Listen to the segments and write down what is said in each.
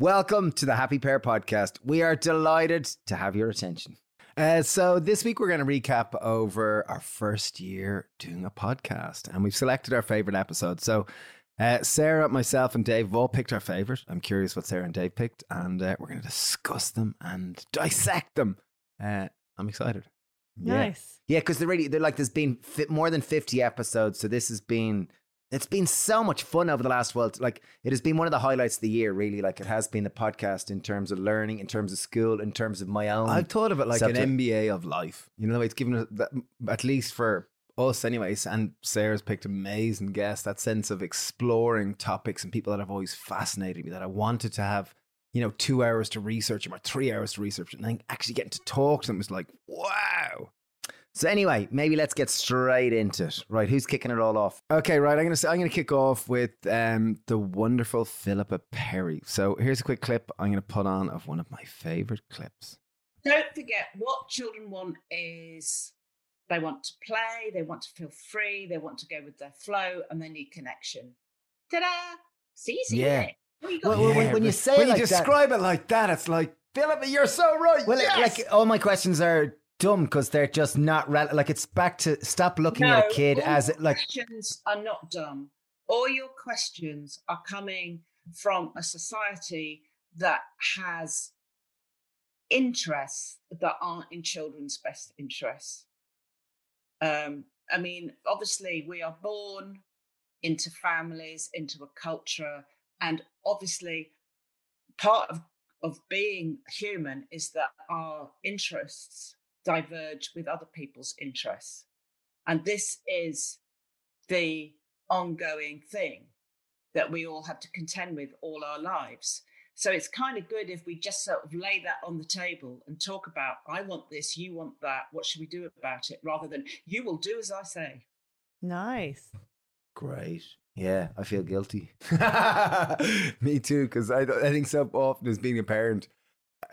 Welcome to the Happy Pear podcast. We are delighted to have your attention. Uh, so, this week we're going to recap over our first year doing a podcast, and we've selected our favorite episodes. So, uh, Sara, myself, and Dave have all picked our favorite. I'm curious what Sara and Dave picked, and uh, we're going to discuss them and dissect them. Uh, I'm excited. Yeah. Nice. Yeah, because they're really they're like there's been fi- more than fifty episodes, so this has been it's been so much fun over the last while. Like it has been one of the highlights of the year, really. Like it has been the podcast in terms of learning, in terms of school, in terms of my own. I've thought of it like subject. an MBA of life. You know, it's given us that, at least for us, anyways. And Sara's picked amazing guests. That sense of exploring topics and people that have always fascinated me. That I wanted to have, you know, two hours to research them or three hours to research, and then actually getting to talk to them was like, wow. So anyway, maybe let's get straight into it. Right, who's kicking it all off? Okay, right. I'm gonna say, I'm gonna kick off with um, the wonderful Philippa Perry. So here's a quick clip I'm gonna put on of one of my favorite clips. Don't forget what children want is they want to play, they want to feel free, they want to go with their flow, and they need connection. Ta-da! See, see Yeah. it. What you? Well, well, when- when you say when it like you that- describe it like that, it's like Philippa, you're so right. Well, yes! like all my questions are dumb because they're just not rel- like it's back to stop looking at a kid as it like questions are not dumb. All your questions are coming from a society that has interests that aren't in children's best interests. Um, I mean, obviously, we are born into families, into a culture, and obviously, part of of being human is that our interests diverge with other people's interests. And this is the ongoing thing that we all have to contend with all our lives. So it's kind of good if we just sort of lay that on the table and talk about, I want this, you want that, what should we do about it? Rather than, you will do as I say. Nice. great. Yeah, I feel guilty. Me too, because I, I think so often as being a parent,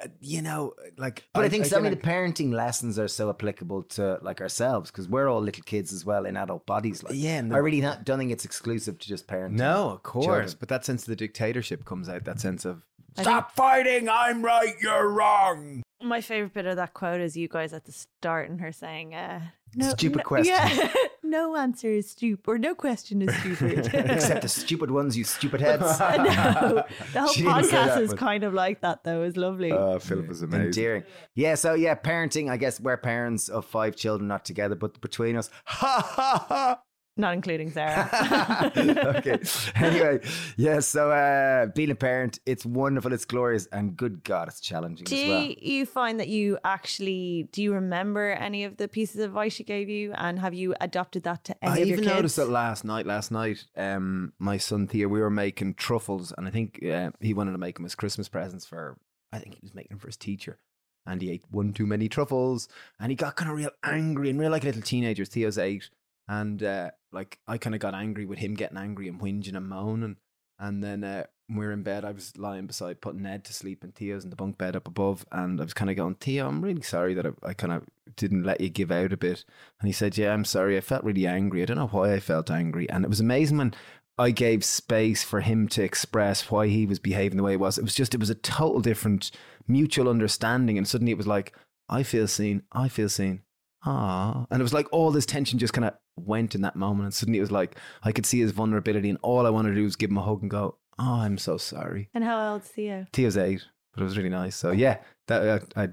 Uh, you know, like. But I, think so many of kinda- the parenting lessons are so applicable to like ourselves because we're all little kids as well in adult bodies. Like, Yeah, and I really not, don't think it's exclusive to just parenting. No, of course. children. But that sense of the dictatorship comes out. That sense of I stop fighting. I'm right. You're wrong. My favorite bit of that quote is you guys at the start and her saying, uh, no, Stupid no- question. Yeah, no answer is stupid, or no question is stupid. Except the stupid ones, you stupid heads. no, the whole She didn't say podcast that, is but- kind of like that, though. It's lovely. Uh, Philip was amazing. Endearing. Yeah, so yeah, parenting, I guess we're parents of five children, not together, but between us. Ha ha ha. Not including Sara. okay. Anyway, yeah, so uh, being a parent, it's wonderful, it's glorious, and good God, it's challenging Do as well. you find that you actually do you remember any of the pieces of advice she gave you, and have you adopted that to any I of your even kids? noticed that last night. Last night, um, my son Theo, we were making truffles, and I think uh, he wanted to make them as Christmas presents for. I think he was making them for his teacher, and he ate one too many truffles, and he got kind of real angry and real like a little teenager. Theo's eight, and uh, like I kind of got angry with him getting angry and whinging and moaning, and then uh, we were in bed. I was lying beside putting Ned to sleep, and Theo's in the bunk bed up above, and I was kind of going, Theo, I'm really sorry that I, I kind of didn't let you give out a bit. And he said, Yeah, I'm sorry. I felt really angry. I don't know why I felt angry. And it was amazing when I gave space for him to express why he was behaving the way he was. It was just, it was a total different mutual understanding. And suddenly it was like, I feel seen. I feel seen. Ah. And it was like all this tension just kind of went in that moment. And suddenly it was like, I could see his vulnerability. And all I wanted to do was give him a hug and go, Oh, I'm so sorry. and how old's Theo? Theo's eight, but it was really nice. So yeah, that uh, I,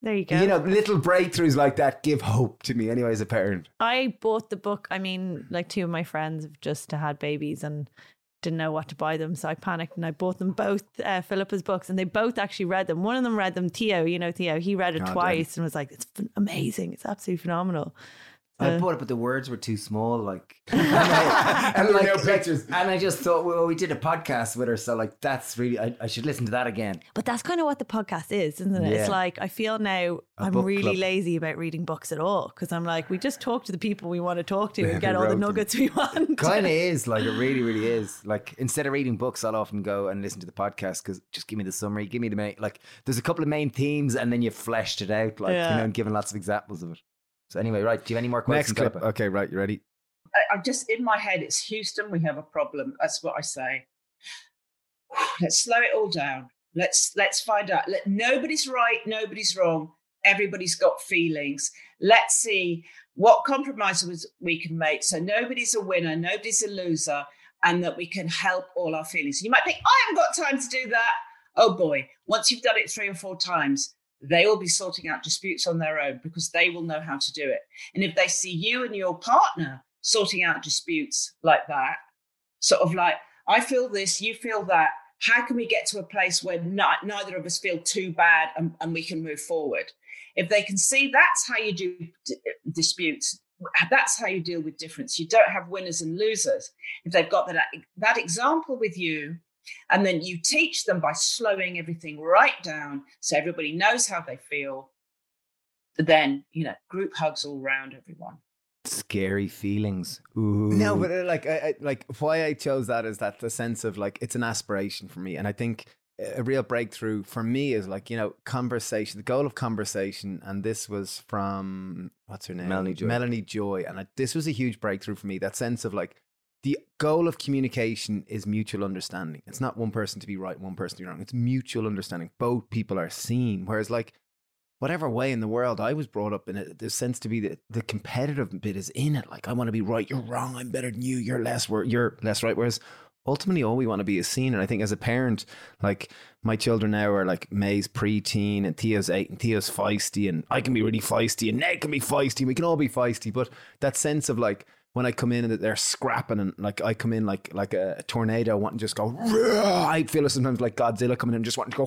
There you go. you know, little breakthroughs like that give hope to me anyway as a parent. I bought the book. I mean, like two of my friends have just had babies and didn't know what to buy them, so I panicked and I bought them both uh, Philippa's books, and they both actually read them. One of them read them. Theo, you know Theo, he read it damn. twice and was like, "It's ph- amazing! It's absolutely phenomenal." I Uh, bought it, but the words were too small. Like, and, I, and, like, no pictures. and I just thought, well, we did a podcast with her, so like, that's really, I, I should listen to that again. But that's kind of what the podcast is, isn't it? Yeah. It's like I feel now A I'm really club. lazy about reading books at all because I'm like, we just talk to the people we want to talk to Yeah, and get all the wrote them. nuggets we want. Kind of is like it really, really is. Like instead of reading books, I'll often go and listen to the podcast because just give me the summary, give me the main. Like there's a couple of main themes, and then you fleshed it out, like Yeah. you know, and given lots of examples of it. So anyway, right? Do you have any more questions? Next clip. Philippa? Okay, right. You ready? I, I'm just in my head, it's Houston, we have a problem. That's what I say. Let's slow it all down. Let's let's find out. Let, nobody's right, nobody's wrong. Everybody's got feelings. Let's see what compromises we can make. So nobody's a winner, nobody's a loser, and that we can help all our feelings. You might think, I haven't got time to do that. Oh boy, once you've done it three or four times, they will be sorting out disputes on their own because they will know how to do it. And if they see you and your partner sorting out disputes like that, sort of like, I feel this, you feel that, how can we get to a place where not, neither of us feel too bad and, and, we can move forward? If they can see that's how you do d- disputes, that's how you deal with difference. You don't have winners and losers. If they've got that, that example with you, and then you teach them by slowing everything right down so everybody knows how they feel, then, you know, group hugs all around everyone scary feelings. Ooh. No, but uh, like, I, I, like why I chose that is that the sense of like it's an aspiration for me, and I think a real breakthrough for me is like you know conversation. The goal of conversation, and this was from what's her name, Melanie Joy. Melanie Joy, and I, this was a huge breakthrough for me. That sense of like the goal of communication is mutual understanding. It's not one person to be right, one person to be wrong. It's mutual understanding. Both people are seen. Whereas like whatever way in the world I was brought up in it, the sense to be the, the competitive bit is in it. Like I want to be right, you're wrong, I'm better than you, you're less you're less right. Whereas ultimately all we want to be is seen. And I think as a parent, like my children now are like May's preteen and Theo's eight and Theo's feisty and I can be really feisty and Ned can be feisty and we can all be feisty. But that sense of like when I come in and they're scrapping and like I come in like like a tornado wanting to just go I feel it sometimes like Godzilla coming in and just wanting to go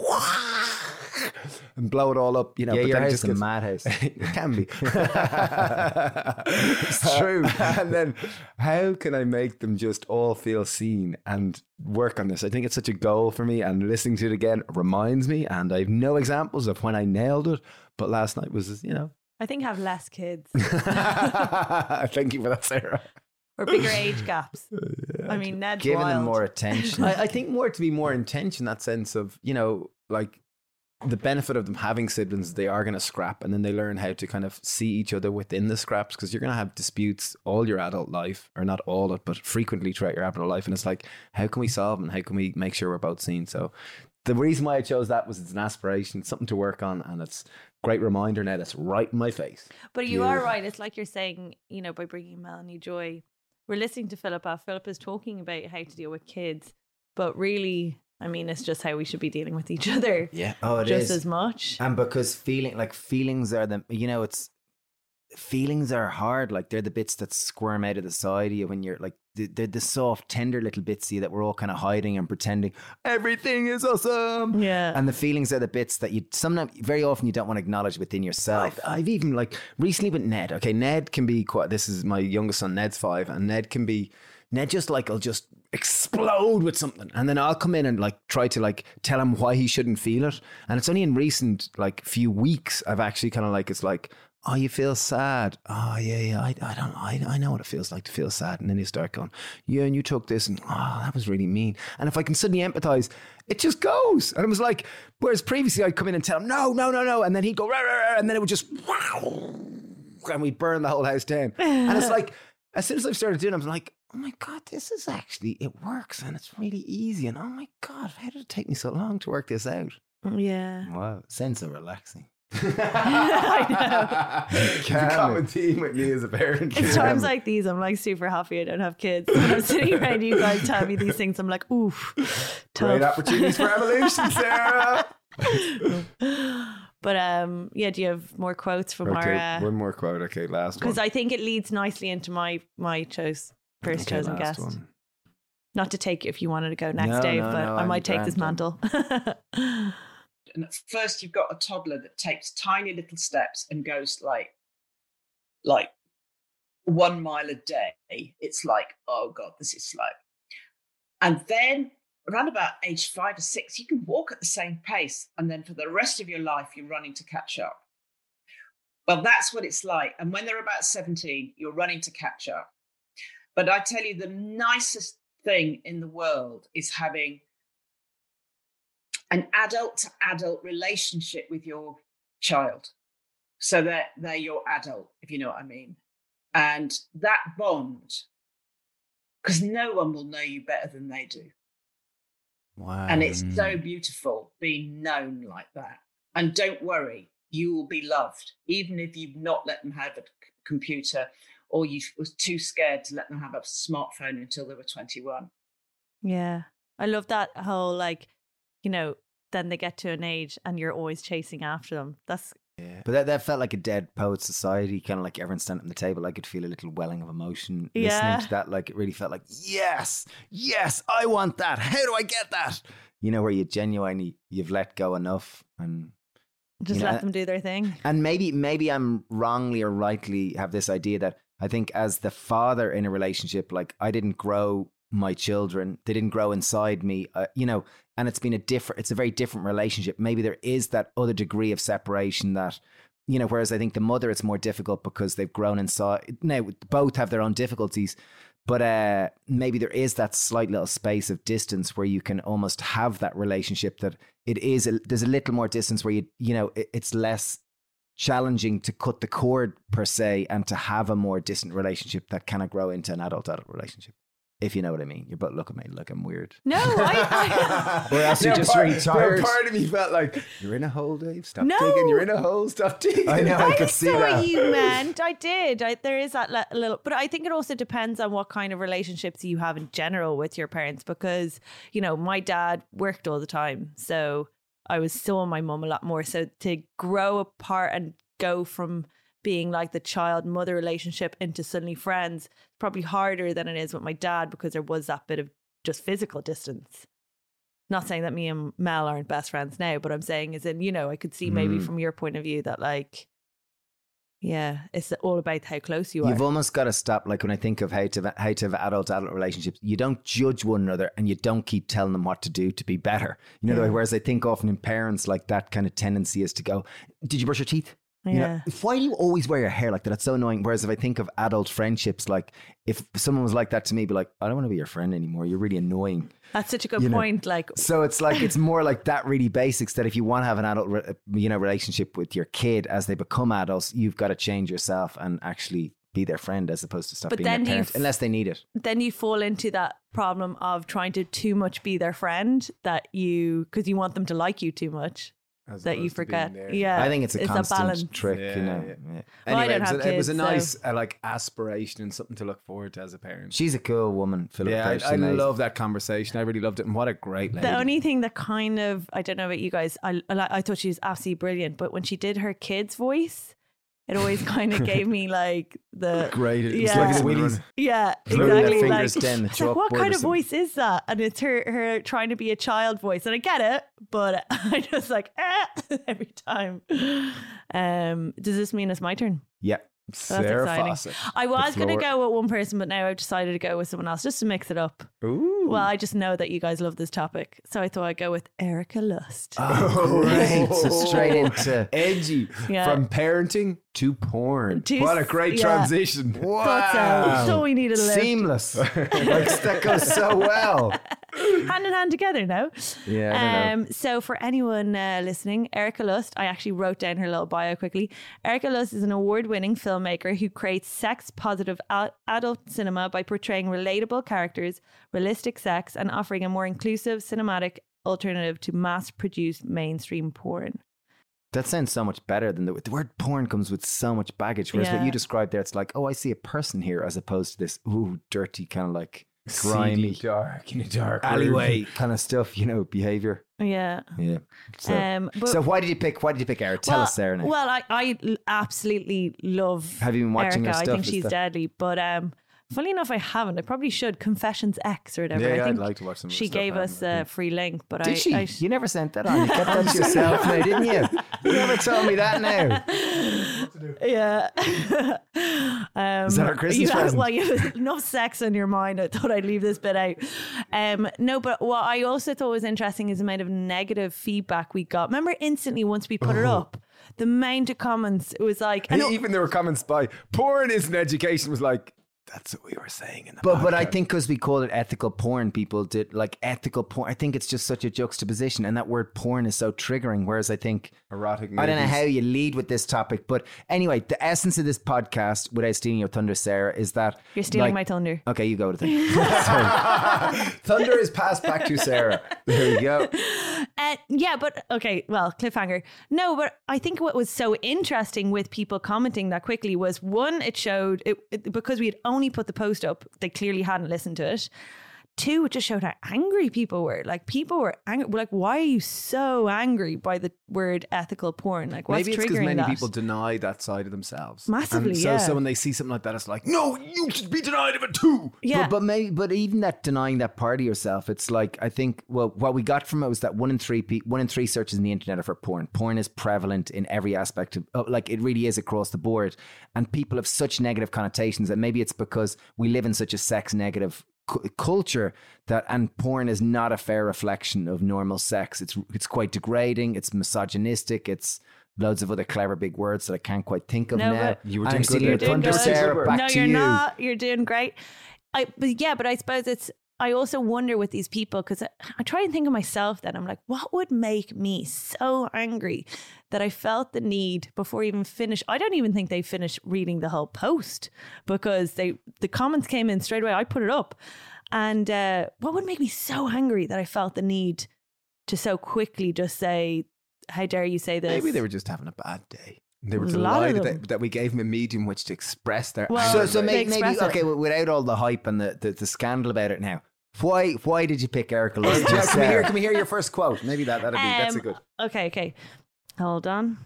and blow it all up, you know. Yeah, but your then house just is a madhouse. it can be. it's true. and then how can I make them just all feel seen and work on this? I think it's such a goal for me. And listening to it again reminds me, and I have no examples of when I nailed it. But last night was, you know. I think have less kids Thank you for that, Sara. or bigger age gaps. I mean, Ned's Giving wild. them more attention. I, I think more to be more intention, that sense of, you know, like the benefit of them having siblings, they are going to scrap and then they learn how to kind of see each other within the scraps because you're going to have disputes all your adult life, or not all it, but frequently throughout your adult life. And it's like, how can we solve and How can we make sure we're both seen? So the reason why I chose that was it's an aspiration, something to work on, and it's a great reminder now that's right in my face. But you are right. It's like you're saying, you know, by bringing Melanie Joy, we're listening to Philippa. Philippa's talking about how to deal with kids, but really, I mean, it's just how we should be dealing with each other yeah. Oh, it just is. as much. And because feeling like feelings are the you know it's feelings are hard like they're the bits that squirm out of the side of you when you're like the- they're the soft tender little bits of you that we're all kind of hiding and pretending everything is awesome Yeah. and the feelings are the bits that you sometimes very often you don't want to acknowledge within yourself I've, I've even like recently with Ned. Okay, Ned can be quite. This is my youngest son. Ned's five, and Ned can be. Ned just like I'll just explode with something, and then I'll come in and like try to like tell him why he shouldn't feel it. And it's only in recent like few weeks I've actually kind of like it's like. Oh, you feel sad. Oh, yeah, yeah. I, I don't. I, I know what it feels like to feel sad. And then you start going, yeah, and you took this, and oh, that was really mean. And if I can suddenly empathize, it just goes. And it was like, whereas previously I'd come in and tell him, no, no, no, no, and then he'd go, rah, rah, rah, and then it would just, wow, and we'd burn the whole house down. And it's like, as soon as I've started doing, it, I'm like, oh my god, this is actually it works, and it's really easy. And oh my god, how did it take me so long to work this out? yeah. wow sounds so relaxing I It's a common theme with me as a parent. It's times like these, I'm like super happy I don't have kids. When I'm sitting around you guys telling me these things, I'm like, oof, Great tough. opportunities for evolution, Sara. but um, yeah, do you have more quotes from okay, our? one more quote. Okay, last one. Because I think it leads nicely into my my choice first Okay, chosen guest. one. Not to take if you wanted to go next, No, Dave, no, but no, I I'm might take this mantle. and at first you've got a toddler that takes tiny little steps and goes like like one mile a day. It's like oh god this is slow. And then around about age five or six you can walk at the same pace and then for the rest of your life you're running to catch up. Well that's what it's like. And when they're about 17 you're running to catch up. But i tell you the nicest thing in the world is having an adult to adult relationship with your child. So that they're your adult, if you know what I mean. And that bond, because no one will know you better than they do. wow And it's so beautiful being known like that. And don't worry, you will be loved, even if you've not let them have a c- computer or you was too scared to let them have a smartphone until they were 21. Yeah. I love that whole like, you know, then they get to an age and you're always chasing after them. That's Yeah. But that, that felt like a dead poet society, kind of like everyone standing at the table. I could feel a little welling of emotion Yeah. listening to that. Like it really felt like, yes, yes, I want that. How do I get that? You know, where you genuinely you've let go enough and just You know, let them do their thing. and maybe maybe I'm wrongly or rightly have this idea that I think as the father in a relationship, like I didn't grow my children, they didn't grow inside me, uh, you know, and it's been a different, it's a very different relationship. Maybe there is that other degree of separation that, you know, whereas I think the mother it's more difficult because they've grown inside. Now both have their own difficulties, but uh, maybe there is that slight little space of distance where you can almost have that relationship that it is a, there's a little more distance where you you know it, it's less challenging to cut the cord per se and to have a more distant relationship that kind of grow into an adult adult relationship if you know what I mean you're both looking at me like I'm weird No, I, or else you're No, just part, really tired no, part of me felt like you're in a hole, Dave. Stop No. digging. You're in a hole. Stop digging. I know, I, I could see saw that. you meant. I did. I, there is that le- little, but I think it also depends on what kind of relationships you have in general with your parents. Because you know, my dad worked all the time, so I was saw my mum a lot more. So to grow apart and go from being like the child mother relationship into suddenly friends, probably harder than it is with my dad because there was that bit of just physical distance. Not saying that me and Mel aren't best friends now, but I'm saying is in, you know, I could see maybe Mm. from your point of view that like yeah, it's all about how close you are. You've almost got to stop. Like when I think of how to how to have adult adult relationships, you don't judge one another and you don't keep telling them what to do to be better. You know, way, whereas I think often in parents, like that kind of tendency is to go, "Did you brush your teeth?" You know, Yeah. why do you always wear your hair like that? It's so annoying. Whereas if I think of adult friendships, like if someone was like that to me, be like, I don't want to be your friend anymore. You're really annoying. That's such a good you know, point. Like So it's like it's more like that really basics that if you want to have an adult, re- you know, relationship with your kid as they become adults, you've got to change yourself and actually be their friend as opposed to stop But being their then you parent f- unless they need it. then you fall into that problem of trying to too much be their friend that you because you want them to like you too much that you opposed to being forget. Yeah, I think it's a it's constant balance. trick, Yeah, you know. yeah. Yeah. Well, I Anyway, don't it, was have a, it was a nice so- uh, like aspiration and something to look forward to as a parent. She's a cool woman, Philip. yeah, She's I, I love that conversation. I really loved it, and what a great lady. The only thing that kind of I don't know about you guys, I I, I thought she was absolutely brilliant, but when she did her kid's voice, it always kind of gave me like the great. It was Yeah. like The Willy's. yeah exactly like, fingers down the it's like, what kind of something. voice is that? And it's her her trying to be a child voice, and I get it, but I just like eh, every time. Um, does this mean it's my turn? Yeah. Sara exciting. Fawsitt. I was going to go with one person, but now I've decided to go with someone else just to mix it up. Ooh. Well, I just know that you guys love this topic, so I thought I'd go with Erika Lust. Oh, great. so straight into edgy Yeah. from parenting to porn. To what a great yeah. transition! Thought so. Thought we need a lift. seamless. like that goes so well. hand in hand together now. Yeah, know. Um, so for anyone uh, listening, Erika Lust, I actually wrote down her little bio quickly. Erika Lust is an award-winning filmmaker who creates sex-positive a- adult cinema by portraying relatable characters, realistic sex, and offering a more inclusive cinematic alternative to mass-produced mainstream porn. That sounds so much better than the, the word porn comes with so much baggage. Whereas what you described there, it's like, oh, I see a person here, as opposed to this ooh dirty kind of like grimy Seedy, dark in a dark alleyway kind of stuff, you know, behavior. Yeah. Yeah. So, um, but, so why did you pick? Why did you pick Eric? Tell well, us, Sara. Now. Well, I absolutely love Have you been watching Erika. her I think she's that- deadly. But um, funny enough, I haven't. I probably should. Confessions X or whatever. Yeah, I yeah, I'd like to watch some. of she stuff, gave us haven't. a free link, but Did I, she? I you never sent that on. You kept that to yourself now, didn't you? You never told me that now. yeah. um, Is that our Christmas you present? Well, you have enough sex in your mind. I thought I'd leave this bit out. Um, no, but what I also thought was interesting is the amount of negative feedback we got. Remember, instantly once we put it Oh. up, the amount of comments it was like, and even there were comments by porn isn't education was like that's what we were saying in the But but I think because we call it ethical porn, people did like ethical porn. I think it's just such a juxtaposition, and that word porn is so triggering. Whereas I think erotic. I don't know how you lead with this topic, but anyway, the essence of this podcast, without stealing your thunder, Sara, is that you're stealing like- my thunder. Okay, you go to the Thunder is passed back to Sara. There you go. Uh, yeah, but okay, well, cliffhanger. No, but I think what was so interesting with people commenting that quickly was one, it showed it, it, because we had only put the post up, they clearly hadn't listened to it. Two, it just showed how angry people were. Like people were angry. Like, why are you so angry by the word ethical porn? Like, what's triggering that? Maybe it's because many that? people deny that side of themselves. Massively, And so, yeah. so when they see something like that, it's like, no, you should be denied of it too. yeah, But, but maybe, but even that denying that part of yourself, it's like I think. Well, what we got from it was that one in three, pe- one in three searches in the internet are for porn. Porn is prevalent in every aspect of, of- like it really is across the board, and people have such negative connotations that maybe it's because we live in such a sex negative cu- culture that, and porn is not a fair reflection of normal sex. It's it's quite degrading. It's misogynistic. It's loads of other clever big words that I can't quite think of No, now. You were doing I'm good. You're doing good. Sara. Back no, to you're you. not. You're doing great. I, but yeah, but I suppose it's. I also wonder with these people because I, I try and think of myself. Then I'm like, what would make me so angry that I felt the need before I even finish? I don't even think they finished reading the whole post because they the comments came in straight away. I put it up, and uh, what would make me so angry that I felt the need to so quickly just say, "How dare you say this?" Maybe they were just having a bad day. They were a lot of delighted them. that, that we gave them a medium which to express their Well, anger. So, so maybe, maybe express it. okay, without all the hype and the, the, the scandal about it now, why why did you pick Erika Lust? can, we hear, can we hear your first quote? Maybe that that'd be that's a Um, good. Okay, okay. Hold on.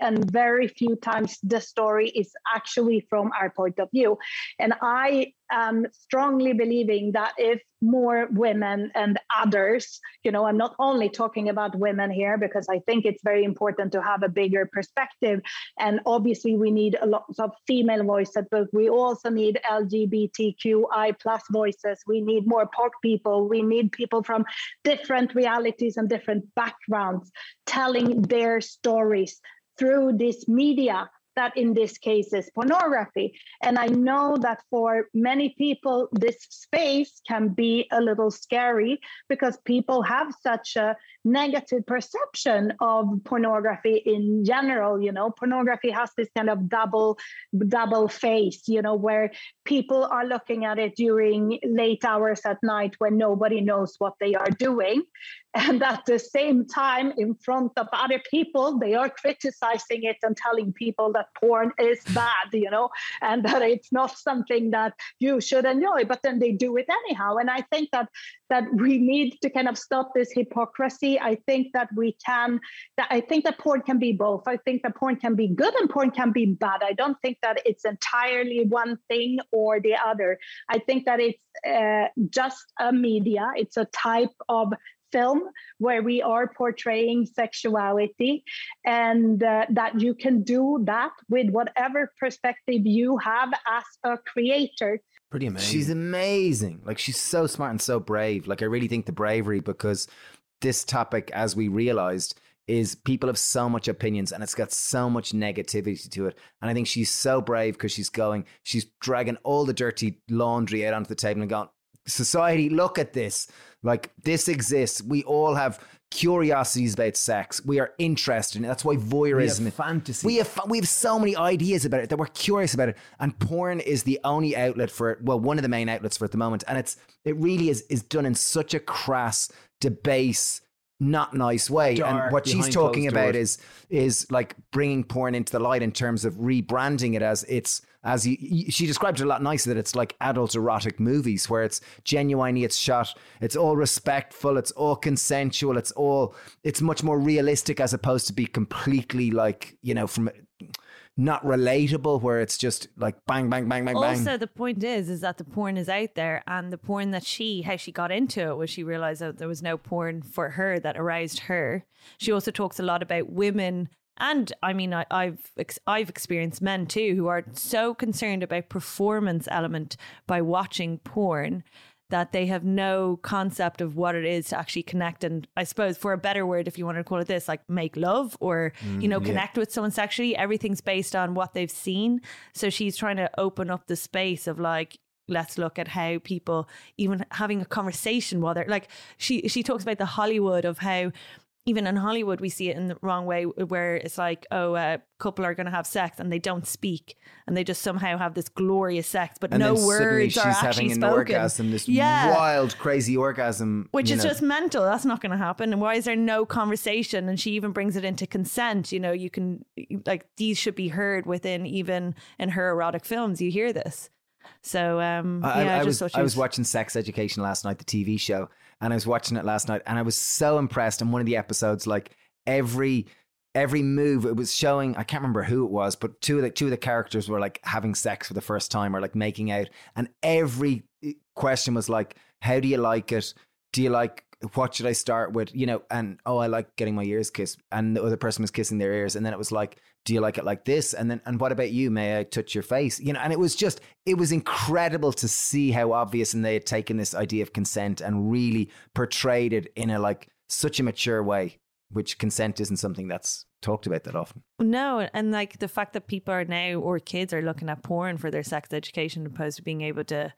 And very few times the story is actually from our point of view. And I am strongly believing that if more women and others, you know, I'm not only talking about women here because I think it's very important to have a bigger perspective. And obviously, we need a lot of female voices, but we also need LGBTQI plus voices. We need more POC people. We need people from different realities and different backgrounds telling their stories through this media that in this case is pornography. And I know that for many people, this space can be a little scary because people have such a negative perception of pornography in general. You know, pornography has this kind of double double face, you know, where people are looking at it during late hours at night when nobody knows what they are doing. And at the same time, in front of other people, they are criticizing it and telling people that porn is bad, you know, and that it's not something that you should enjoy. But then they do it anyhow. And I think that that we need to kind of stop this hypocrisy. I think that we can. That I think that porn can be both. I think that porn can be good and porn can be bad. I don't think that it's entirely one thing or the other. I think that it's uh, just a media. It's a type of film where we are portraying sexuality and uh, that you can do that with whatever perspective you have as a creator Pretty amazing. She's amazing. Like she's so smart and so brave. Like I really think the bravery because this topic, as we realized, is people have so much opinions and it's got so much negativity to it. And I think she's so brave because she's going, she's dragging all the dirty laundry out onto the table and going, society, look at this. Like this exists. We all have curiosities about sex. We are interested in it. That's why voyeurism. We have fantasy. We have we have so many ideas about it that we're curious about it, and porn is the only outlet for it. Well, one of the main outlets for it at the moment, and it's it really is is done in such a crass, debase, not nice way. Dark, and what she's talking about doors. is is like bringing porn into the light in terms of rebranding it as it's as you, you- she described it a lot nicer that it's like adult erotic movies where it's genuinely it's shot it's all respectful it's all consensual it's all it's much more realistic as opposed to be completely like you know from not relatable where it's just like bang bang bang bang bang Also, the point is, is that the porn is out there, and the porn that she, how she got into it, was she realized that there was no porn for her that aroused her. She also talks a lot about women, and I mean, I, I've ex- I've experienced men too who are so concerned about performance element by watching porn that they have no concept of what it is to actually connect and I suppose for a better word if you want to call it this like make love or mm, you know connect with someone sexually. Everything's based on what they've seen. So she's trying to open up the space of like let's look at how people even having a conversation while they're like she she talks about the Hollywood of how even in Hollywood, we see it in the wrong way, where it's like, oh, a couple are going to have sex and they don't speak, and they just somehow have this glorious sex, but And no words she's are having actually an spoken. orgasm, this Yeah. wild, crazy orgasm. Which is know. just mental. That's not going to happen. And why is there no conversation? And she even brings it into consent. You know, you can, like, these should be heard within even in her erotic films. You hear this. So, um, I, yeah, I I, just was I was watching Sex Education last night, the TV show, and I was watching it last night, and I was so impressed. In one of the episodes, like every every move, it was showing. I can't remember who it was, but two of the two of the characters were like having sex for the first time or like making out, and every eh, question was like, "How do you like it? Do you like?" What should I start with? You know, and oh, I like getting my ears kissed, and the other person was kissing their ears, and then it was like, do you like it like this? And then, and what about you? May I touch your face? You know, and it was just, it was incredible to see how obvious and they had taken this idea of consent and really portrayed it in a like such a mature way, which consent isn't something that's talked about that often. No, and like the fact that people are now or kids are looking at porn for their sex education opposed to being able to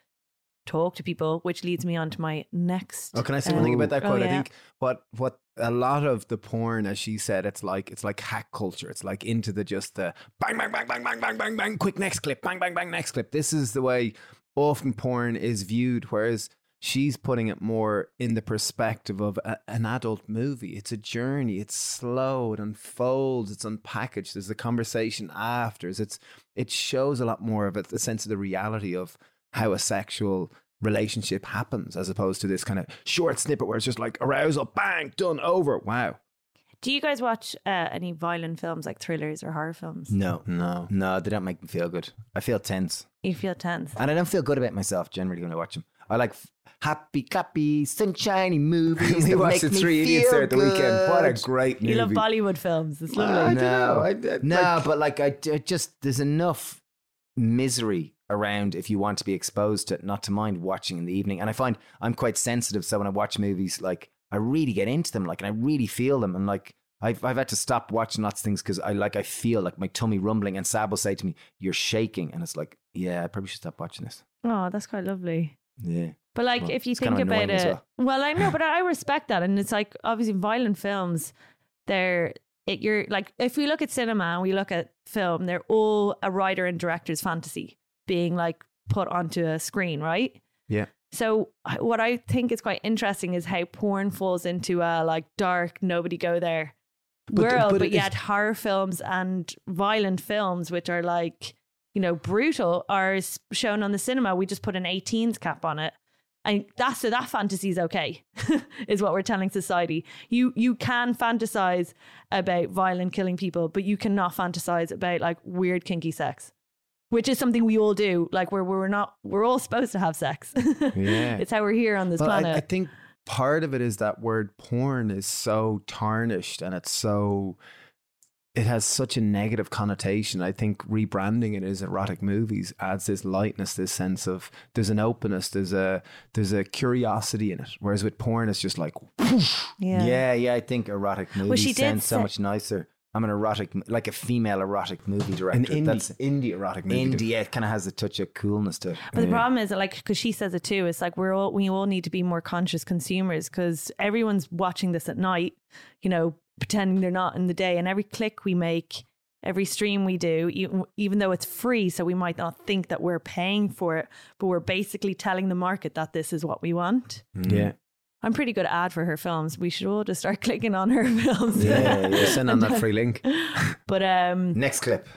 talk to people, which leads me on to my next. Oh, can I say one thing about that Oh, quote? I think what what a lot of the porn, as she said, it's like it's like hack culture. It's like into the just the bang bang bang bang bang bang bang bang quick next clip bang bang bang next clip. This is the way often porn is viewed, whereas she's putting it more in the perspective of a, an adult movie. It's a journey. It's slow. It unfolds. It's unpackaged. There's a conversation afters. It's it shows a lot more of it, the sense of the reality of how a sexual relationship happens as opposed to this kind of short snippet where it's just like arousal, bang, done, over. Wow. Do you guys watch uh, any violent films like thrillers or horror films? No, No. no, they don't make me feel good. I feel tense, You feel tense. and I don't feel good about myself generally when I watch them. I like f- happy, clappy, sunshiny movies. we that watched make the Three Idiots there at the weekend. What a great movie. You love Bollywood films. It's I lovely. don't know. I- I- No, like- but like I, I just there's enough misery around if you want to be exposed to it, not to mind watching in the evening. And I find I'm quite sensitive, so when I watch movies, like I really get into them, like and I really feel them, and like I've I've had to stop watching lots of things because I like I feel like my tummy rumbling, and Sab will say to me, "You're shaking," and it's like, yeah, I probably should stop watching this. Oh, that's quite lovely. Yeah, But like, Well, if you think about it, well. well. I know, but I respect that, and it's like obviously violent films. They're it. You're like, if we look at cinema and we look at film, they're all a writer and director's fantasy being like put onto a screen, right? Yeah. So what I think is quite interesting is how porn falls into a like dark, nobody go there But- world, but but, yet horror films and violent films, which are like you know brutal, are shown on the cinema. We just put an 18s cap on it, and that's so that fantasy is okay, is what we're telling society. You you can fantasize about violent killing people, but you cannot fantasize about like weird kinky sex. Which is something we all do, like where we're not, we're all supposed to have sex. Yeah. it's how we're here on this Well, I, planet. I think part of it is that word porn is so tarnished and it's so it has such a negative connotation. I think rebranding it as erotic movies adds this lightness, this sense of there's an openness, there's a there's a curiosity in it. Whereas with porn, it's just like yeah, yeah. yeah I think erotic movies did sound so much nicer. I'm an erotic, like a female erotic movie an director. indie, That's indie erotic movie. India. It kind of has a touch of coolness to it. But the problem is, like, because she says it too, it's like we're all we all need to be more conscious consumers because everyone's watching this at night, you know, pretending they're not in the day, and every click we make, every stream we do, even, even though it's free, so we might not think that we're paying for it, but we're basically telling the market that this is what we want. Mm-hmm. Yeah. I'm pretty good at ad for her films. We should all just start clicking on her films. Yeah, yeah. Send on that free link. but um, Next clip.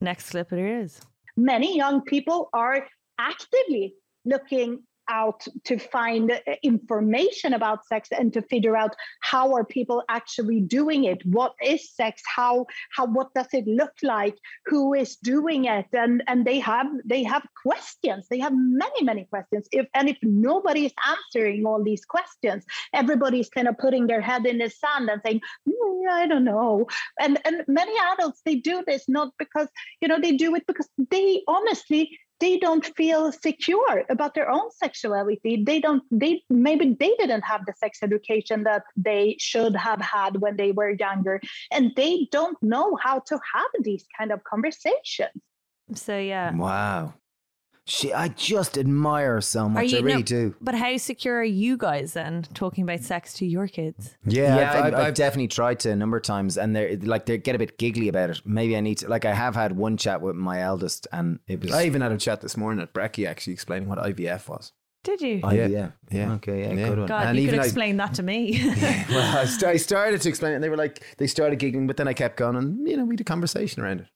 next clip it is. many young people are actively looking out to find information about sex and to figure out how are people actually doing it? What is sex? How how what does it look like? Who is doing it? And and they have they have questions. They have many many questions. If and if nobody is answering all these questions everybody's kind of putting their head in the sand and saying "Hmm, i don't know. And and many adults they do this not because you know they do it because they honestly they don't feel secure about their own sexuality. They don't they maybe they didn't have the sex education that they should have had when they were younger. And they don't know how to have these kind of conversations. So yeah, Wow. She, I just admire her so much. I you- really no, do. But how secure are you guys then talking about sex to your kids? Yeah, Yeah, I've, I've, I've- I've definitely tried to a number of times, and they're like they get a bit giggly about it. Maybe I need to like I have had one chat with my eldest, and it was I even had a chat this morning at Brecky actually explaining what IVF was. Did you? Oh, yeah. Yeah. Okay, yeah, Yeah. good one. God, and you could even I- explain that to me. well, I, st- I started to explain it, and they were like, they started giggling, but then I kept going, and you know, we had a conversation around it.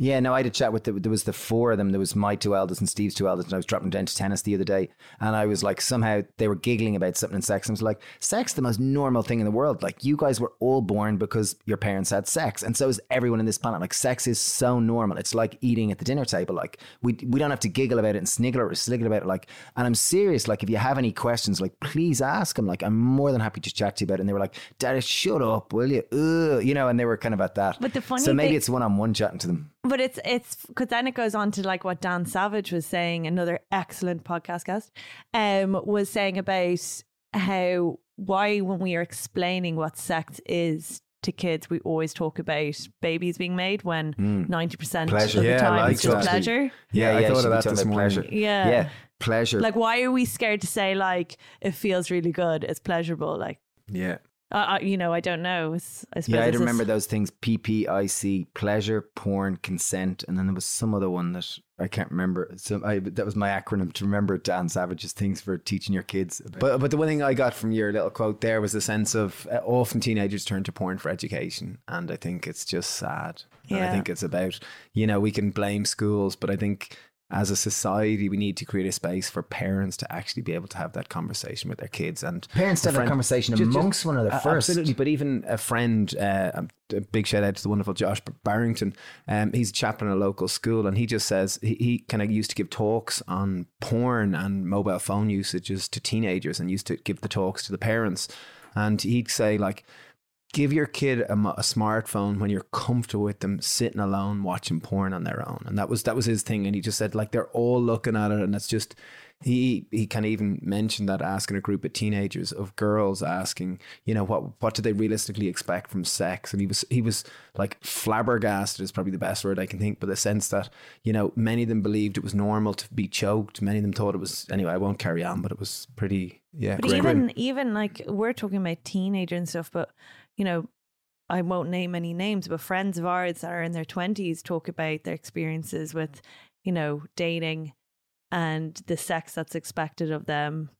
Yeah, no, I had a chat with the, there was the four of them. There was my two eldest and Steve's two eldest, and I was dropping down to tennis the other day, and I was like, somehow they were giggling about something in sex. And I was like, sex, the most normal thing in the world. Like you guys were all born because your parents had sex, and so is everyone in this planet. Like sex is so normal. It's like eating at the dinner table. Like we we don't have to giggle about it and sniggle or sniggle about it. Like, and I'm serious. Like if you have any questions, like please ask them. Like I'm more than happy to chat to you about it. And they were like, Dad, shut up, will you? Ugh. You know, and they were kind of at that. But the funny so maybe thing- it's one on one chatting to them. But it's it's because then it goes on to like what Dan Savage was saying, another excellent podcast guest, um, was saying about how why when we are explaining what sex is to kids, we always talk about babies being made when ninety percent of Pleasure. the Yeah, time like it's just that. pleasure. Yeah, I you thought should of that talking this. Pleasure. Yeah. Yeah, pleasure. Like, why are we scared to say like it feels really good? It's pleasurable. Like, Yeah. Uh, uh, you know, I don't know. It's, I suppose yeah, I remember this- those things: PPIC, pleasure, porn, consent, and then there was some other one that I can't remember. So I, that was my acronym to remember Dan Savage's things for teaching your kids. But but the one thing I got from your little quote there was a sense of uh, often teenagers turn to porn for education, and I think it's just sad. And I think it's about you know we can blame schools, but I think as a society we need to create a space for parents to actually be able to have that conversation with their kids and Parents to a have that conversation Just- just- amongst one another uh, first. Absolutely, but even a friend, uh, a big shout out to the wonderful Josh Barrington. Um, he's a chaplain at a local school, and he just says he, he kind of used to give talks on porn and mobile phone usages to teenagers, and used to give the talks to the parents. And he'd say like, give your kid a, a smartphone when you're comfortable with them sitting alone watching porn on their own, and that was that was his thing. And he just said like they're all looking at it, and it's just he he kind of even mentioned that asking a group of teenagers of girls asking you know what what do they realistically expect from sex and he was he was like flabbergasted is probably the best word I can think but the sense that you know many of them believed it was normal to be choked many of them thought it was anyway I won't carry on but it was pretty yeah But grim. even even like we're talking about teenager and stuff, but you know, I won't name any names, but friends of ours that are in their twenties talk about their experiences with, you know, dating and the sex that's expected of them.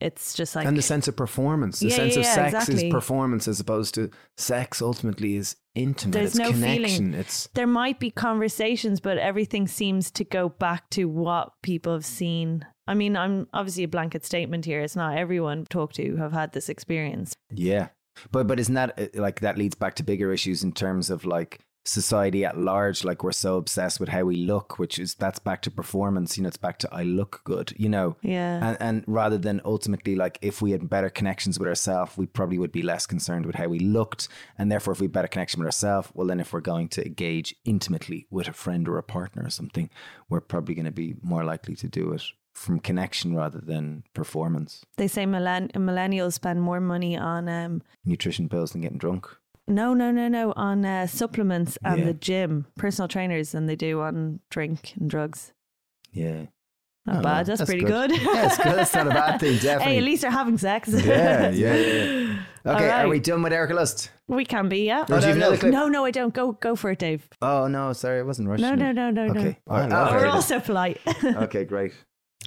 It's just like and the sense of performance the Yeah, sense yeah, of sex exactly. is performance as opposed to sex ultimately is intimate There's it's no feeling. it's there might be conversations, but everything seems to go back to what people have seen. I mean, I'm obviously a blanket statement here. It's not everyone talked to have had this experience. Yeah. But but isn't that uh, like that leads back to bigger issues in terms of like society at large? Like we're so obsessed with how we look which is that's back to performance you know it's back to I look good you know? Yeah. and, and rather than ultimately like if we had better connections with ourselves we probably would be less concerned with how we looked. And therefore if we had better connection with ourselves well then if we're going to engage intimately with a friend or a partner or something we're probably going to be more likely to do it from connection rather than performance They say millenn- millennials spend more money on um nutrition pills than getting drunk no no no no on uh, supplements and Yeah. the gym, personal trainers than they do on drink and drugs. yeah Not Oh, bad. That's, that's pretty good. good. Yeah, it's good. That's not a bad thing, hey, definitely. at least they're having sex. Yeah, yeah, yeah. All Okay, are we done with Erika Lust? We can be, yeah. Or do you have no, no. No, no, I don't. Go, go for it, Dave. Oh no, sorry, I wasn't rushing. No, it. no, no, no, Okay. no. Oh, I We're all so polite. okay, great.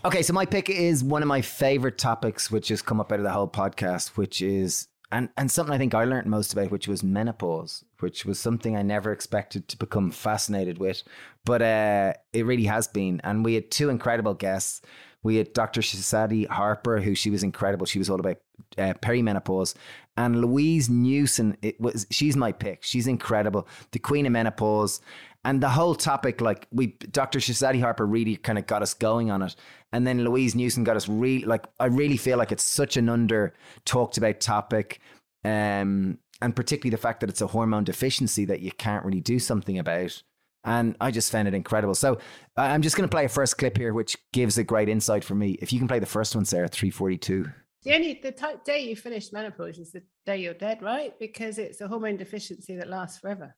Okay, so my pick is one of my favorite topics, which has come up out of the whole podcast, which is and and something I think I learned most about, which was menopause, which was something I never expected to become fascinated with, but uh, it really has been. And we had two incredible guests. We had Dr. Shahzadi Harper, who she was incredible. She was all about uh, perimenopause, and Louise Newson. It was she's my pick. She's incredible, the queen of menopause, and the whole topic. Like we, Dr. Shahzadi Harper really kind of got us going on it, and then Louise Newson got us really like. I really feel like it's such an under talked about topic, um, and particularly the fact that it's a hormone deficiency that you can't really do something about. And I just found it incredible. So I'm just going to play a first clip here, which gives a great insight for me. If you can play the first one, Sara, 342. The only the day you finish menopause is the day you're dead, right? Because it's a hormone deficiency that lasts forever.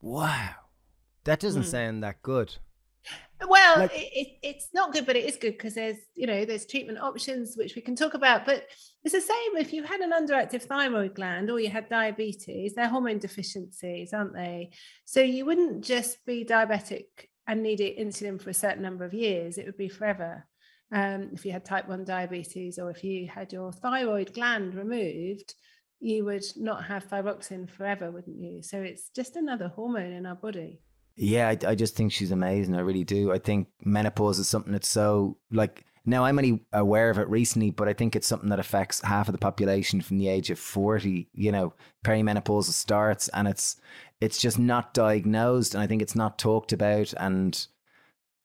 Wow. That doesn't Mm. sound that good. Well, like, it, it, it's not good, but it is good because there's, you know, there's treatment options which we can talk about. But it's the same if you had an underactive thyroid gland or you had diabetes, they're hormone deficiencies, aren't they? So you wouldn't just be diabetic and need insulin for a certain number of years, it would be forever. Um, if you had type 1 diabetes or if you had your thyroid gland removed, you would not have thyroxine forever, wouldn't you? So it's just another hormone in our body. Yeah, I, I just think she's amazing. I really do. I think menopause is something that's so like now I'm only aware of it recently, but I think it's something that affects half of the population from the age of 40, you know, perimenopausal starts and it's it's just not diagnosed and I think it's not talked about and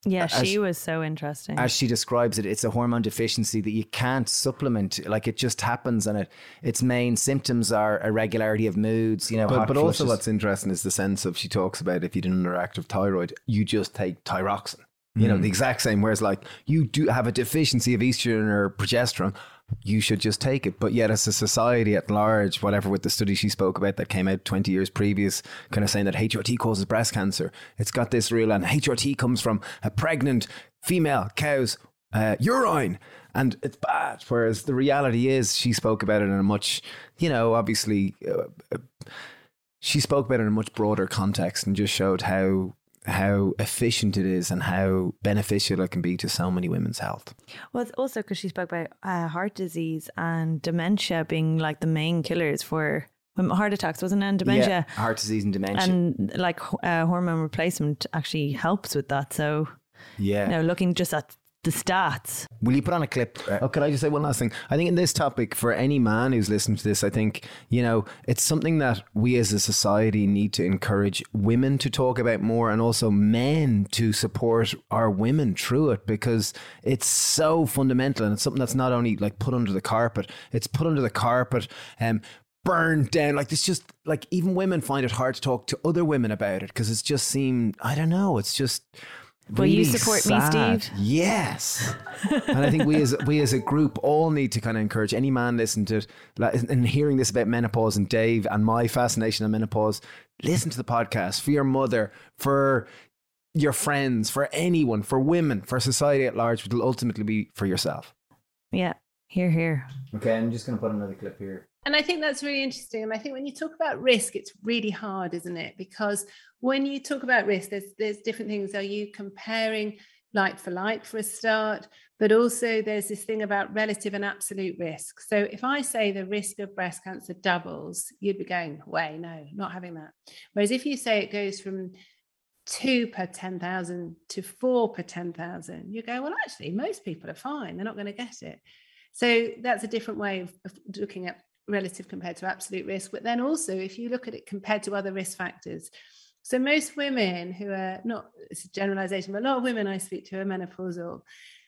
yeah, she was so interesting. As she describes it, it's a hormone deficiency that you can't supplement. Like it just happens, and it its main symptoms are irregularity of moods. You know, but, but also what's interesting is the sense of she talks about if you did an underactive thyroid, you just take thyroxine. You know, mm. the exact same. Whereas, like, you do have a deficiency of estrogen or progesterone, you should just take it. But yet, as a society at large, whatever with the study she spoke about that came out 20 years previous, kind of saying that HRT causes breast cancer, it's got this real, and HRT comes from a pregnant female cow's uh, urine. And it's bad. Whereas the reality is, she spoke about it in a much, you know, obviously, uh, uh she spoke about it in a much broader context and just showed how how efficient it is and how beneficial it can be to so many women's health. Well, it's also because she spoke about uh, heart disease and dementia being like the main killers for heart attacks, wasn't it? And dementia. Yeah, heart disease and dementia. And like uh, hormone replacement actually helps with that. So, yeah. You know, looking just at the stats. Will you put on a clip? Uh, oh, can I just say one last thing? I think in this topic, for any man who's listening to this, I think, you know, it's something that we as a society need to encourage women to talk about more and also men to support our women through it because it's so fundamental and it's something that's not only like put under the carpet, it's put under the carpet. Um, burned down. Like it's just like even women find it hard to talk to other women about it because it's just seemed I don't know. It's just Will you support sad. me, Steve? Yes. and I think we as we as a group all need to kind of encourage any man listening to and hearing this about menopause and Dave and my fascination on menopause. Listen to the podcast for your mother, for your friends, for anyone, for women, for society at large, but will ultimately be for yourself. Yeah. Here, here. Okay, I'm just going to put another clip here. And I think that's really interesting. And I think when you talk about risk, it's really hard, isn't it? Because when you talk about risk, there's there's different things. Are you comparing like for like for a start? But also there's this thing about relative and absolute risk. So if I say the risk of breast cancer doubles, you'd be going, way, no, not having that. Whereas if you say it goes from two per 10,000 to four per 10,000, you go, well, actually, most people are fine. They're not going to get it. So that's a different way of, of looking at relative compared to absolute risk. But then also, if you look at it compared to other risk factors, so most women who are not, it's a generalization, but a lot of women I speak to are menopausal.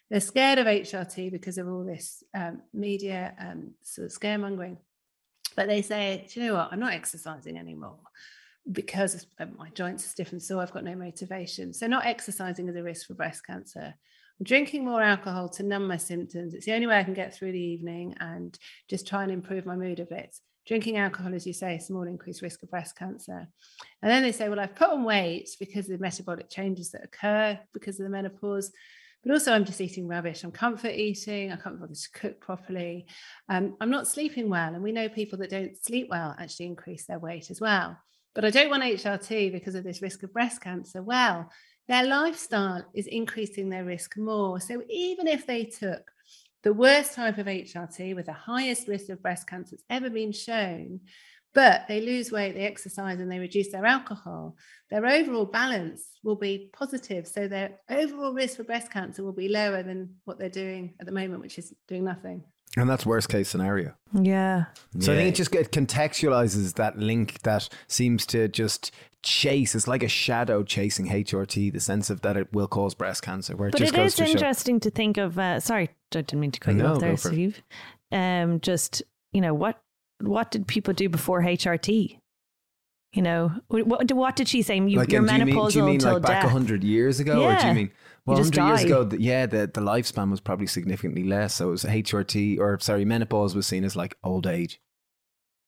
They're scared of HRT because of all this um, media um, sort of scaremongering. But they say, you know what, I'm not exercising anymore because my joints are stiff and sore. I've got no motivation. So not exercising is a risk for breast cancer I'm drinking more alcohol to numb my symptoms. It's the only way I can get through the evening and just try and improve my mood a bit. Drinking alcohol, as you say, small increased risk of breast cancer. And then they say, well, I've put on weight because of the metabolic changes that occur because of the menopause. But also, I'm just eating rubbish. I'm comfort eating. I can't bother to cook properly. Um, I'm not sleeping well. And we know people that don't sleep well actually increase their weight as well. But I don't want HRT because of this risk of breast cancer. Well, their lifestyle is increasing their risk more. So even if they took the worst type of HRT with the highest risk of breast cancer that's ever been shown, but they lose weight, they exercise, and they reduce their alcohol, their overall balance will be positive. So their overall risk for breast cancer will be lower than what they're doing at the moment, which is doing nothing. And that's worst case scenario. Yeah. So yeah. I think it just it contextualizes that link that seems to just chase. It's like a shadow chasing HRT, the sense of that it will cause breast cancer. Where it but just it goes is to interesting show. to think of. Uh, sorry, I didn't mean to cut you off there, Steve. Um, just you know what what did people do before HRT? You know, what, what did she say? You, like, you're do you menopausal mean, do you mean till like back death. hundred years ago, yeah. or do you mean well, you 100 years ago, yeah, the, the lifespan was probably significantly less. So it was HRT, or sorry, menopause was seen as like old age.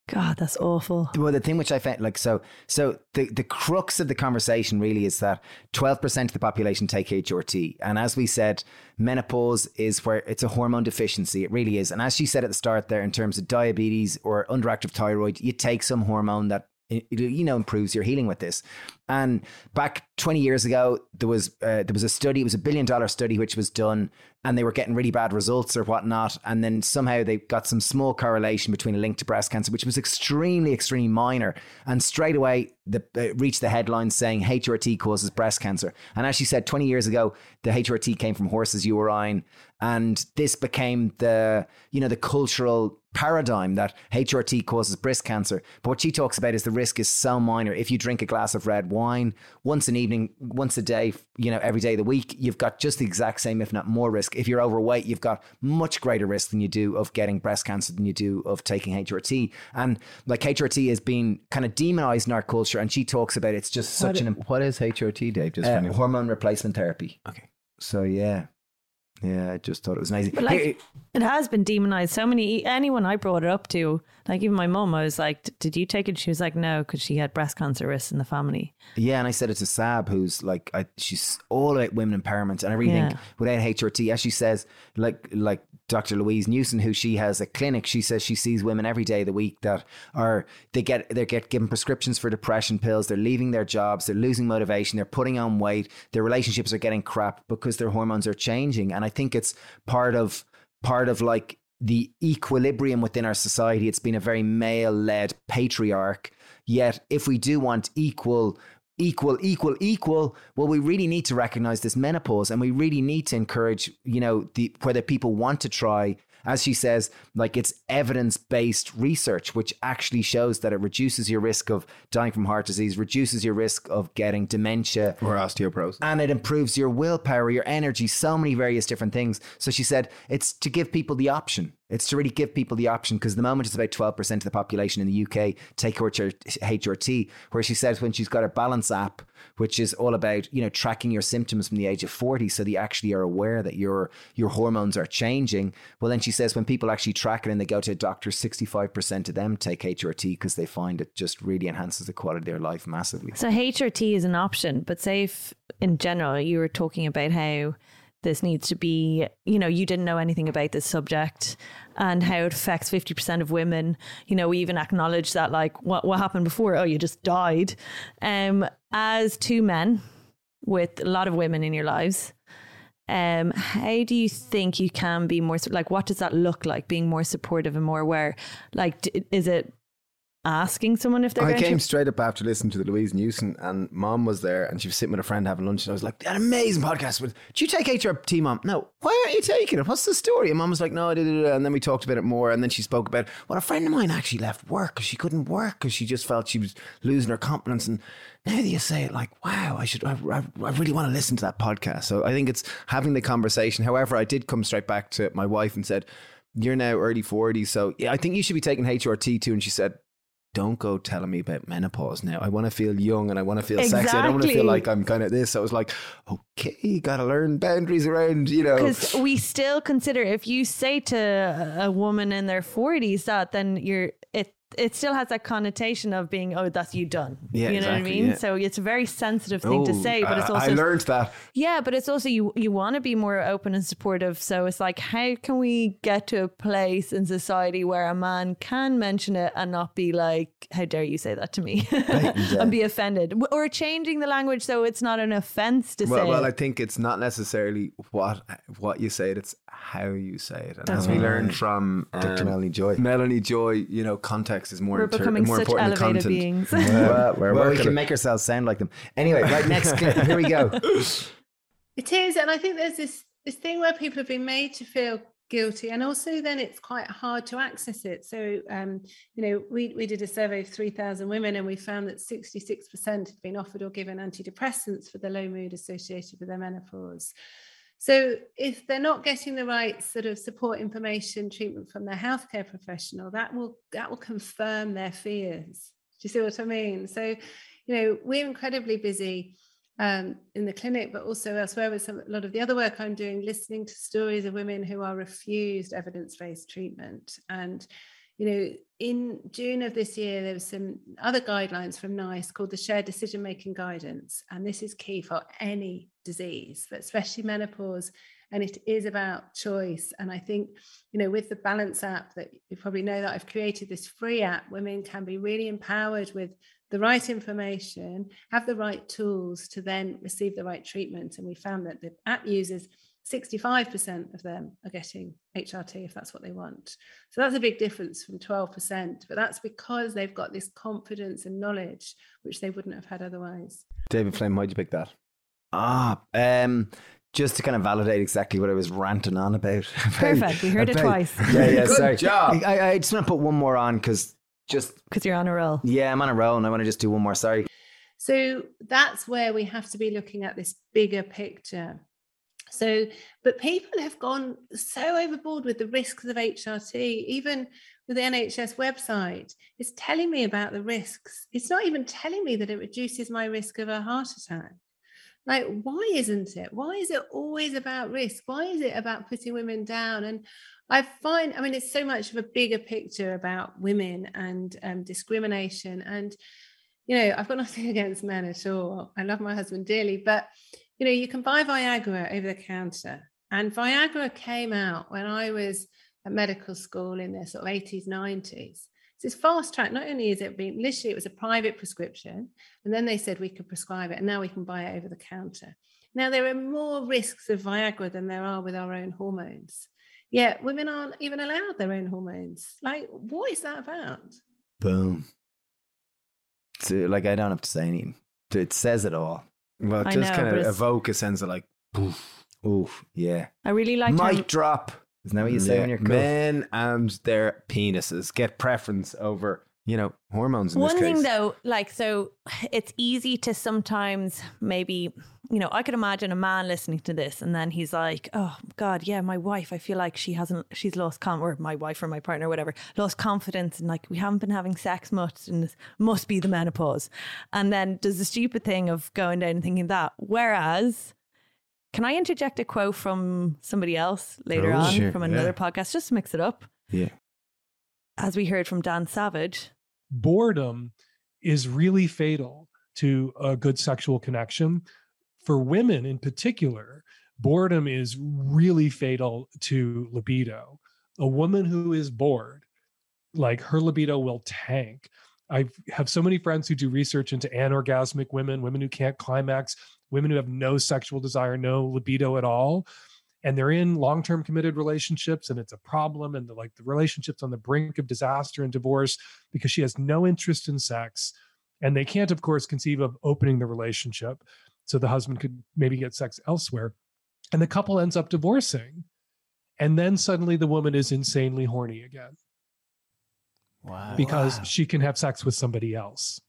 God, that's awful. Well, the thing which I found, like, so, so the, the crux of the conversation really is that 12% of the population take HRT. And as we said, menopause is where it's a hormone deficiency. It really is. And as she said at the start there, in terms of diabetes or underactive thyroid, you take some hormone that you know improves your healing with this. And back 20 years ago there was uh, there was a study it was a billion dollar study which was done and they were getting really bad results or whatnot. And then somehow they got some small correlation between a link to breast cancer which was extremely extremely minor. And straight away the uh, reached the headlines saying HRT causes breast cancer. And as she said 20 years ago the HRT came from horses urine and this became the you know the cultural paradigm that HRT causes breast cancer. But what she talks about is the risk is so minor. If you drink a glass of red wine once an evening, once a day, you know, every day of the week, you've got just the exact same, if not more risk. If you're overweight, you've got much greater risk than you do of getting breast cancer than you do of taking HRT. And like HRT has been kind of demonized in our culture. And she talks about it's just such what, an what is HRT, Dave? Just uh, hormone replacement therapy. Okay. So yeah, yeah, I just thought it was amazing. But like, it has been demonized. So many, anyone I brought it up to, like even my mom, I was like, "Did you take it?" She was like, "No," because she had breast cancer risks in the family. Yeah, and I said it to Sab, who's like, I, she's all about women empowerment and everything. Yeah. Without HRT, as she says, like like Dr. Louise Newson, who she has a clinic, she says she sees women every day of the week that are they get they get given prescriptions for depression pills. They're leaving their jobs. They're losing motivation. They're putting on weight. Their relationships are getting crap because their hormones are changing. And I think it's part of part of like the equilibrium within our society. It's been a very male led patriarch. Yet, if we do want equal, equal, equal, equal, well, we really need to recognize this menopause and we really need to encourage, you know, the whether people want to try as she says, like it's evidence based research, which actually shows that it reduces your risk of dying from heart disease, reduces your risk of getting dementia or osteoporosis, and it improves your willpower, your energy, so many various different things. So she said it's to give people the option. It's to really give people the option because the moment it's about 12% of the population in the UK take HRT, where she says when she's got her balance app, which is all about, you know, tracking your symptoms from the age of 40 so they actually are aware that your your hormones are changing. Well, then she says when people actually track it and they go to a doctor, 65% of them take HRT because they find it just really enhances the quality of their life massively. So HRT is an option, but say if in general you were talking about how this needs to be, you know, you didn't know anything about this subject and how it affects 50% of women. You know, we even acknowledge that, like, what, what happened before? Oh, you just died. Um, as two men with a lot of women in your lives, um, how do you think you can be more like? What does that look like? Being more supportive and more aware. Like, is it asking someone if they're I came to- straight up after listening to the Louise Newson and mom was there and she was sitting with a friend having lunch and I was like, an amazing podcast. With, do you take HRT, mom? No. Why aren't you taking it? What's the story? And mom was like, no, I did. And then we talked about it more. And then she spoke about, well, a friend of mine actually left work because she couldn't work because she just felt she was losing her confidence. And now that you say it like, wow, I should, I, I, I really want to listen to that podcast. So I think it's having the conversation. However, I did come straight back to my wife and said, you're now early 40s. So yeah, I think you should be taking HRT too. And she said, don't go telling me about menopause now. I want to feel young and I want to feel exactly. sexy. I don't want to feel like I'm kind of this. So I was like, okay, got to learn boundaries around, you know. Because we still consider if you say to a woman in their 40s that, then you're, it it still has that connotation of being, oh, that's you done. Yeah, you know exactly, what I mean. Yeah. So it's a very sensitive thing oh, to say, but it's also I learned that. Yeah, but it's also you you want to be more open and supportive. So it's like, how can we get to a place in society where a man can mention it and not be like, how dare you say that to me, and be offended, or changing the language so it's not an offense to well, say. Well, I think it's not necessarily what what you say; it, it's how you say it. And as we learned from um, Dr. Melanie Joy, Melanie Joy, you know, context is more we're inter- becoming more such important elevated beings. well, well we can make ourselves sound like them. Anyway, right next clip. Here we go. It is, and I think there's this this thing where people have been made to feel guilty and also then it's quite hard to access it so um, you know we, we did a survey of 3000 women and we found that 66% had been offered or given antidepressants for the low mood associated with their menopause so if they're not getting the right sort of support information treatment from their healthcare professional, that will that will confirm their fears. Do you see what I mean? So, you know, we're incredibly busy um, in the clinic, but also elsewhere with some, a lot of the other work I'm doing, listening to stories of women who are refused evidence-based treatment. And you know, in June of this year, there was some other guidelines from NICE called the Shared Decision Making Guidance. And this is key for any disease, but especially menopause. And it is about choice. And I think, you know, with the Balance app that you probably know that I've created this free app, women can be really empowered with the right information, have the right tools to then receive the right treatment. And we found that the app users 65% of them are getting HRT if that's what they want. So that's a big difference from 12%, but that's because they've got this confidence and knowledge which they wouldn't have had otherwise. David Flame, why'd you pick that? Ah, um, just to kind of validate exactly what I was ranting on about. Perfect. We heard about, it twice. Yeah, yeah. Good sorry. job. I, I just want to put one more on because just because you're on a roll. Yeah, I'm on a roll, and I want to just do one more. Sorry. So that's where we have to be looking at this bigger picture. So, but people have gone so overboard with the risks of HRT, even with the NHS website. It's telling me about the risks. It's not even telling me that it reduces my risk of a heart attack. Like, why isn't it? Why is it always about risk? Why is it about putting women down? And I find, I mean, it's so much of a bigger picture about women and um, discrimination. And, you know, I've got nothing against men at all. I love my husband dearly, but you know, you can buy Viagra over the counter. And Viagra came out when I was at medical school in the sort of 80s, 90s. So it's fast track. Not only is it being literally, it was a private prescription, and then they said we could prescribe it, and now we can buy it over the counter. Now there are more risks of Viagra than there are with our own hormones. Yet women aren't even allowed their own hormones. Like, what is that about? Boom. So, like I don't have to say anything. It says it all. Well, it I just know, kind but of it's- evoke a sense of like, oof, oof, yeah. I really like Mic how drop. Isn't that what you say Yeah. when you're cool? Men and their penises get preference over, you know, hormones One thing though, like so it's easy to sometimes maybe, you know, I could imagine a man listening to this and then he's like, Oh God, yeah, my wife, I feel like she hasn't she's lost con or my wife or my partner, or whatever, lost confidence and like we haven't been having sex much and this must be the menopause. And then does the stupid thing of going down and thinking that. Whereas can I interject a quote from somebody else later Oh, on sure, from yeah. another podcast just to mix it up? Yeah. As we heard from Dan Savage, boredom is really fatal to a good sexual connection. For women in particular, boredom is really fatal to libido. A woman who is bored, like her libido will tank. I have so many friends who do research into anorgasmic women, women who can't climax, women who have no sexual desire, no libido at all. And they're in long-term committed relationships, and it's a problem. And the, like the relationship's on the brink of disaster and divorce because she has no interest in sex and they can't of course conceive of opening the relationship so the husband could maybe get sex elsewhere and the couple ends up divorcing and then suddenly the woman is insanely horny again Wow. because she can have sex with somebody else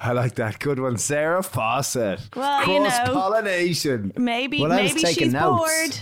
I like that. Good one. Sara Fawsitt. Well, you know. Cross pollination. Maybe Well, maybe she's notes. bored.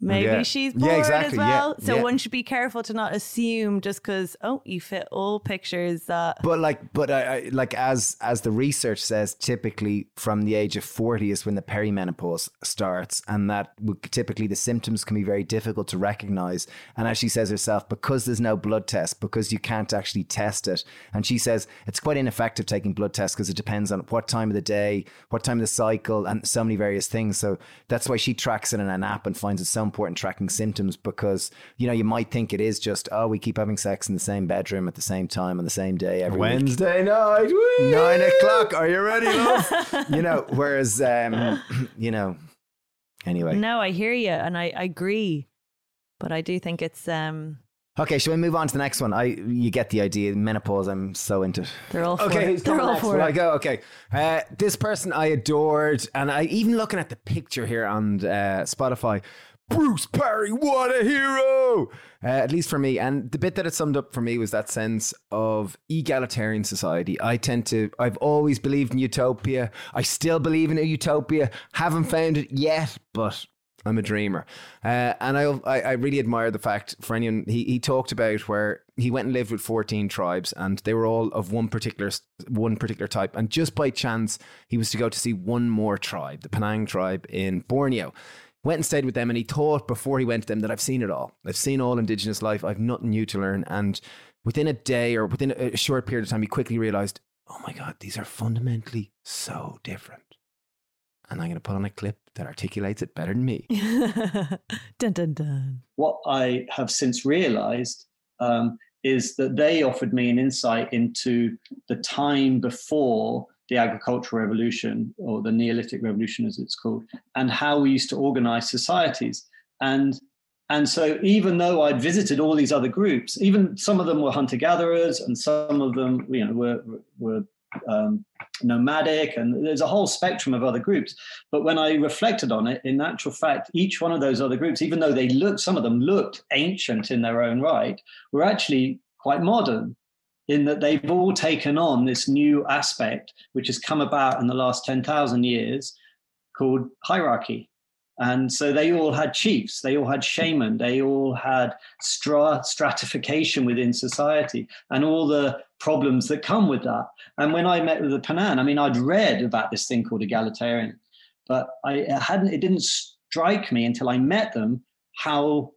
Maybe Yeah. she's Yeah, bored exactly, as yeah, well. So yeah. one should be careful to not assume just because oh you fit all pictures that But like, but I, I like as as the research says, typically from the age of forty is when the perimenopause starts, and that would- typically the symptoms can be very difficult to recognize. And as she says herself, because there's no blood test, because you can't actually test it, and she says it's quite ineffective taking blood tests because it depends on what time of the day, what time of the cycle, and so many various things. So that's why she tracks it in an app and finds it so important tracking symptoms because you know you might think it is just oh we keep having sex in the same bedroom at the same time on the same day every week. Wednesday night. woo! nine o'clock. Are you ready, you know, whereas, um, you know, anyway. no, I hear you and I, I agree. But I do think it's um Okay, shall we move on to the next one? I, you get the idea. Menopause. I'm so into. they're all for Okay, it. They're all next? for Will I go? Okay. Uh, this person I adored, and I even looking at the picture here on uh, Spotify. Bruce Parry, what a hero! Uh, at least for me, and the bit that it summed up for me was that sense of egalitarian society. I tend to, I've always believed in utopia. I still believe in a utopia. Haven't found it yet, but I'm a dreamer, uh, and I, I I really admire the fact for anyone he he talked about where he went and lived with 14 tribes and they were all of one particular one particular type, and just by chance he was to go to see one more tribe, the Penan tribe in Borneo. Went and stayed with them, and he thought before he went to them that I've seen it all. I've seen all Indigenous life. I've nothing new to learn, and within a day or within a short period of time, he quickly realized, oh my God, these are fundamentally so different. And I'm going to put on a clip that articulates it better than me. dun, dun, dun. What I have since realized um, is that they offered me an insight into the time before the agricultural revolution or the Neolithic revolution, as it's called, and how we used to organize societies. And and so, even though I'd visited all these other groups, even some of them were hunter gatherers, and some of them, you know, were were um, nomadic, and there's a whole spectrum of other groups. But when I reflected on it, in actual fact, each one of those other groups, even though they looked, some of them looked ancient in their own right, were actually quite modern in that they've all taken on this new aspect, which has come about in the last 10,000 years called hierarchy. And so they all had chiefs, they all had shaman, they all had stra- stratification within society and all the problems that come with that. And when I met with the Penan, I mean, I'd read about this thing called egalitarian, but I hadn't, it didn't strike me until I met them how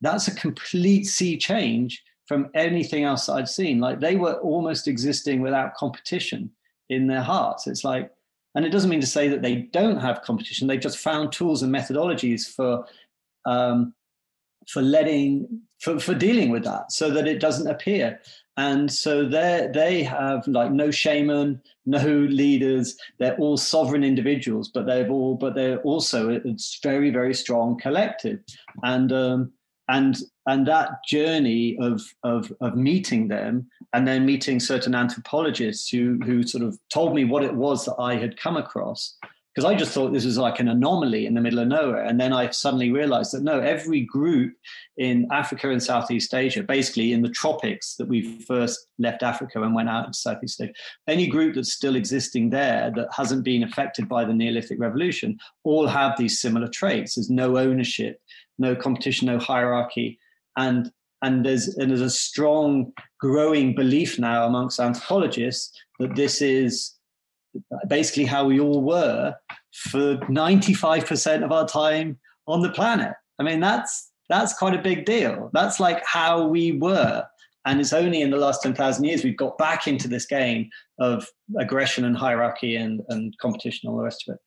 that's a complete sea change from anything else I'd seen. Like they were almost existing without competition in their hearts. It's like, and it doesn't mean to say that they don't have competition. They've just found tools and methodologies for um, for letting for, for dealing with that so that it doesn't appear. And so they they have like no shaman, no leaders. They're all sovereign individuals, but they've all but they're also it's very very strong collective. And um, and and that journey of, of of meeting them and then meeting certain anthropologists who who sort of told me what it was that I had come across because I just thought this was like an anomaly in the middle of nowhere. And then I suddenly realized that no every group in Africa and Southeast Asia basically in the tropics that we first left Africa and went out into Southeast Asia any group that's still existing there that hasn't been affected by the Neolithic revolution all have these similar traits. There's no ownership no competition, no hierarchy, and and there's and there's a strong growing belief now amongst anthropologists that this is basically how we all were for 95% of our time on the planet. I mean, that's that's quite a big deal. That's like how we were. And it's only in the last 10,000 years we've got back into this game of aggression and hierarchy and, and competition, all the rest of it.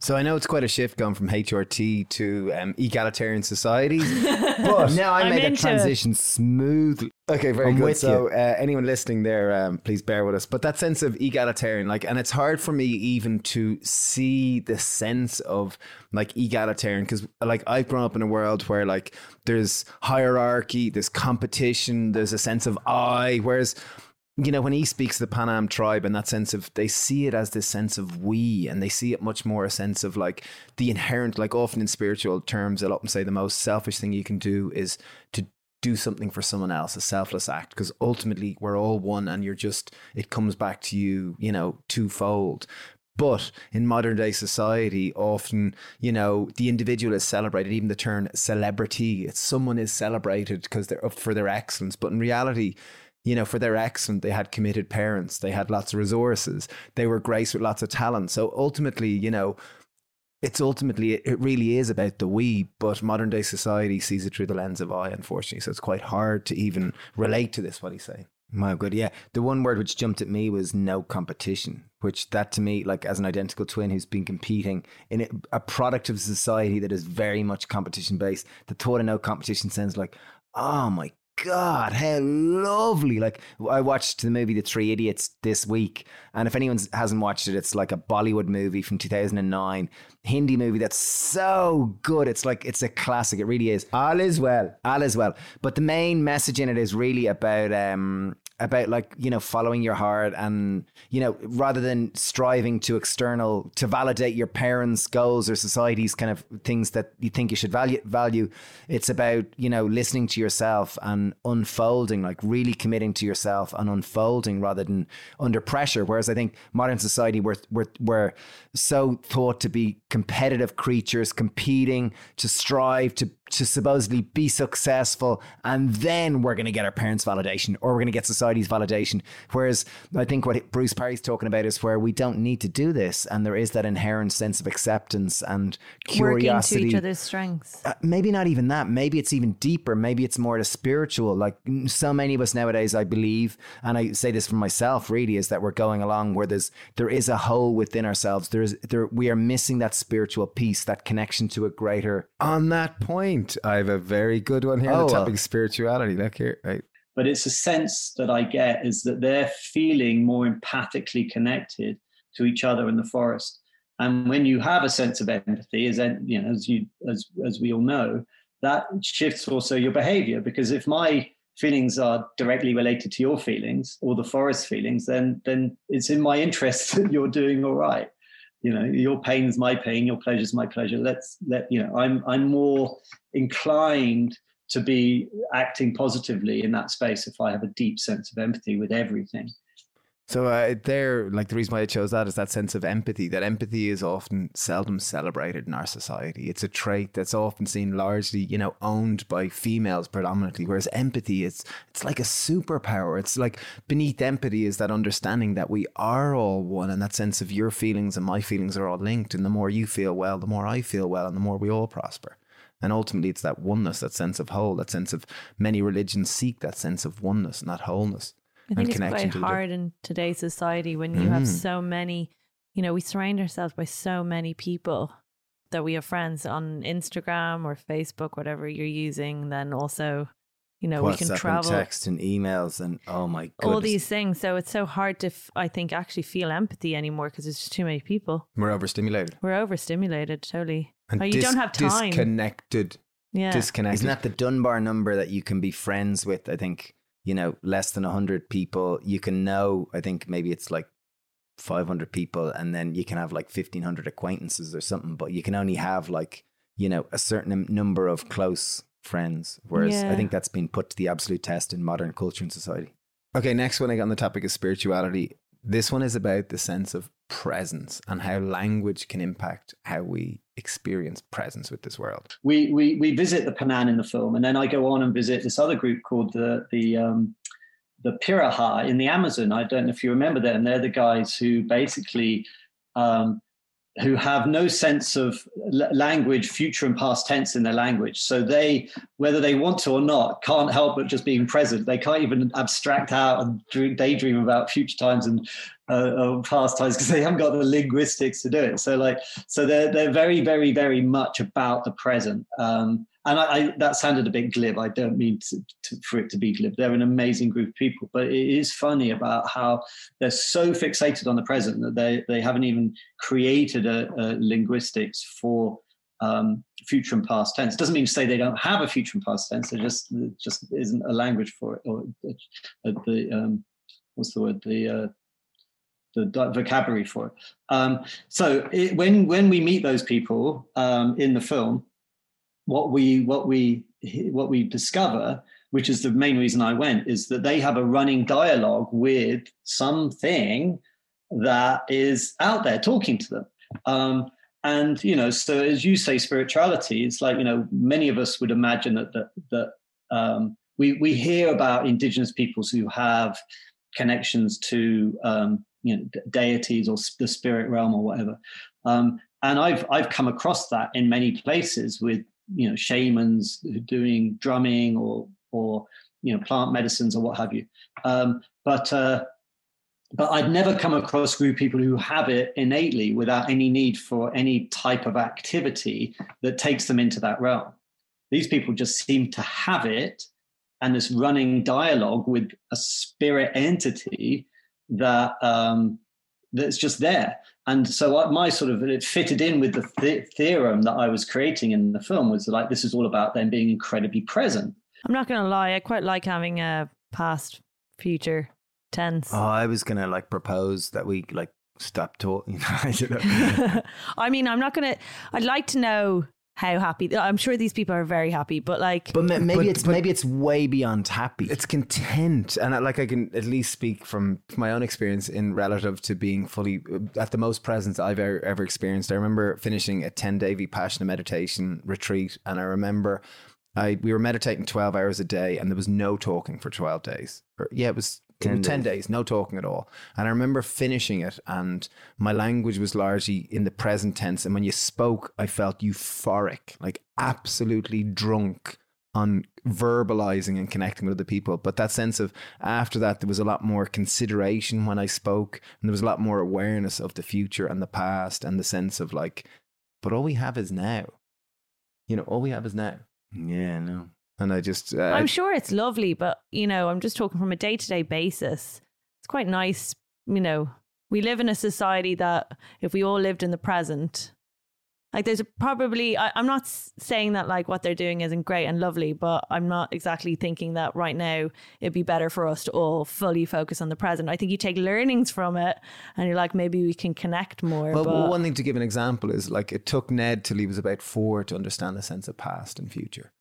So I know it's quite a shift going from HRT to um, egalitarian societies, but now I made a transition smoothly. Okay, very I'm good. So uh, anyone listening there, um, please bear with us. But that sense of egalitarian, like, and it's hard for me even to see the sense of like egalitarian because, like, I've grown up in a world where like there's hierarchy, there's competition, there's a sense of I, whereas you know, when he speaks the Penan tribe and that sense of, they see it as this sense of we, and they see it much more a sense of like the inherent, like often in spiritual terms, they'll often say the most selfish thing you can do is to do something for someone else, a selfless act, because ultimately we're all one and you're just, it comes back to you, you know, twofold. But in modern day society, often, you know, the individual is celebrated, even the term celebrity, it's someone is celebrated because they're up for their excellence. But in reality, you know, for their excellent, they had committed parents, they had lots of resources, they were graced with lots of talent. So ultimately, you know, it's ultimately, it really is about the we, but modern day society sees it through the lens of I, unfortunately. So it's quite hard to even relate to this, what he's saying. My good, yeah. The one word which jumped at me was no competition, which that to me, like as an identical twin who's been competing in a product of society that is very much competition based, the thought of no competition sounds like, oh my God, how lovely! Like I watched the movie The Three Idiots this week, and if anyone hasn't watched it, it's like a Bollywood movie from 2009, Hindi movie that's so good. It's like it's a classic. It really is. All is well. All is well. But the main message in it is really about um, about like you know following your heart and you know rather than striving to external to validate your parents goals or society's kind of things that you think you should value value it's about you know listening to yourself and unfolding like really committing to yourself and unfolding rather than under pressure. Whereas i think modern society we're we're, we're so thought to be competitive creatures competing to strive to to supposedly be successful and then we're going to get our parents' validation or we're going to get society's validation. Whereas I think what Bruce Parry's talking about is where we don't need to do this and there is that inherent sense of acceptance and curiosity. Working to each other's strengths. Uh, maybe not even that. Maybe it's even deeper. Maybe it's more the spiritual. Like so many of us nowadays, I believe, and I say this for myself, really, is that we're going along where there's there is a hole within ourselves. There is there we are missing that spiritual piece, that connection to a greater. On that point, I have a very good one here. Oh, the topic of spirituality. Look here, right. But it's a sense that I get is that they're feeling more empathically connected to each other in the forest. And when you have a sense of empathy, as you know, as you as as we all know, that shifts also your behavior. Because if my feelings are directly related to your feelings or the forest feelings, then then it's in my interest that you're doing all right. You know, your pain is my pain, your pleasure is my pleasure. Let's let you know. I'm I'm more inclined to be acting positively in that space if I have a deep sense of empathy with everything. So uh, there, like the reason why I chose that is that sense of empathy. That empathy is often seldom celebrated in our society. It's a trait that's often seen largely, you know, owned by females predominantly. Whereas empathy, it's it's like a superpower. It's like beneath empathy is that understanding that we are all one, and that sense of your feelings and my feelings are all linked. And the more you feel well, the more I feel well, and the more we all prosper. And ultimately, it's that oneness, that sense of whole, that sense of many religions seek that sense of oneness and that wholeness. I think it's quite hard in today's society when you mm. have so many, you know, we surround ourselves by so many people that we have friends on Instagram or Facebook, whatever you're using. Then also, you know, WhatsApp we can travel, and text and emails, and oh my goodness. all these things. So it's so hard to, f- I think, actually feel empathy anymore because there's just too many people. We're overstimulated. We're overstimulated, totally. And oh, you dis- don't have time. Disconnected. Yeah. Disconnected. Isn't that the Dunbar number that you can be friends with? I think you know, less than 100 people, you can know, I think maybe it's like 500 people, and then you can have like 1500 acquaintances or something, but you can only have like, you know, a certain number of close friends. Whereas yeah. I think that's been put to the absolute test in modern culture and society. Okay, next one I got on the topic of spirituality. This one is about the sense of presence and how language can impact how we experience presence with this world. We we we visit the Penan in the film, and then I go on and visit this other group called the the um, the Piraha in the Amazon. I don't know if you remember them. They're the guys who basically um, who have no sense of language, future and past tense in their language. So they, whether they want to or not, can't help but just being present. They can't even abstract out and daydream about future times and uh, past times because they haven't got the linguistics to do it. So like, so they're they're very, very, very much about the present. Um, and I, I, that sounded a bit glib. I don't mean to, to, for it to be glib. They're an amazing group of people, but it is funny about how they're so fixated on the present that they they haven't even created a, a linguistics for um, future and past tense. It doesn't mean to say they don't have a future and past tense. There just just isn't a language for it, or uh, the um, what's the word the uh, the vocabulary for it. Um, so it, when when we meet those people um, in the film, what we what we what we discover which is the main reason I went, is that they have a running dialogue with something that is out there talking to them. Um, and you know, so as you say, spirituality, it's like you know, many of us would imagine that that that um, we we hear about indigenous peoples who have connections to um, you know deities or the spirit realm or whatever. Um, and I've I've come across that in many places with you know shamans doing drumming or or you know plant medicines or what have you um, but uh, but I'd never come across group people who have it innately without any need for any type of activity that takes them into that realm. These people just seem to have it and this running dialogue with a spirit entity that um, that's just there. And so my sort of it fitted in with the th- theorem that I was creating in the film was like this is all about them being incredibly present. I'm not going to lie, I quite like having a past, future tense. Oh, I was going to like propose that we like stop talking. I mean, I'm not going to. I'd like to know how happy. I'm sure these people are very happy, but like, but maybe But- it's but- maybe it's way beyond happy. It's content, and I, like I can at least speak from my own experience in relative to being fully uh, at the most presence I've ever, ever experienced. I remember finishing a ten day vipassana meditation retreat, and I remember I we were meditating twelve hours a day, and there was no talking for twelve days. Or, yeah, it was. 10, 10 days, no talking at all. And I remember finishing it, and my language was largely in the present tense. And when you spoke, I felt euphoric, like absolutely drunk on verbalizing and connecting with other people. But that sense of after that, there was a lot more consideration when I spoke, and there was a lot more awareness of the future and the past, and the sense of like, but all we have is now. You know, all we have is now. yeah, no. And I just, uh, I'm sure it's lovely, but you know, I'm just talking from a day to day basis. It's quite nice, you know. We live in a society that if we all lived in the present, like there's a probably, I, I'm not saying that like what they're doing isn't great and lovely, but I'm not exactly thinking that right now it'd be better for us to all fully focus on the present. I think you take learnings from it and you're like, maybe we can connect more. well, but one thing to give an example is like it took Ned till he was about four to understand the sense of past and future.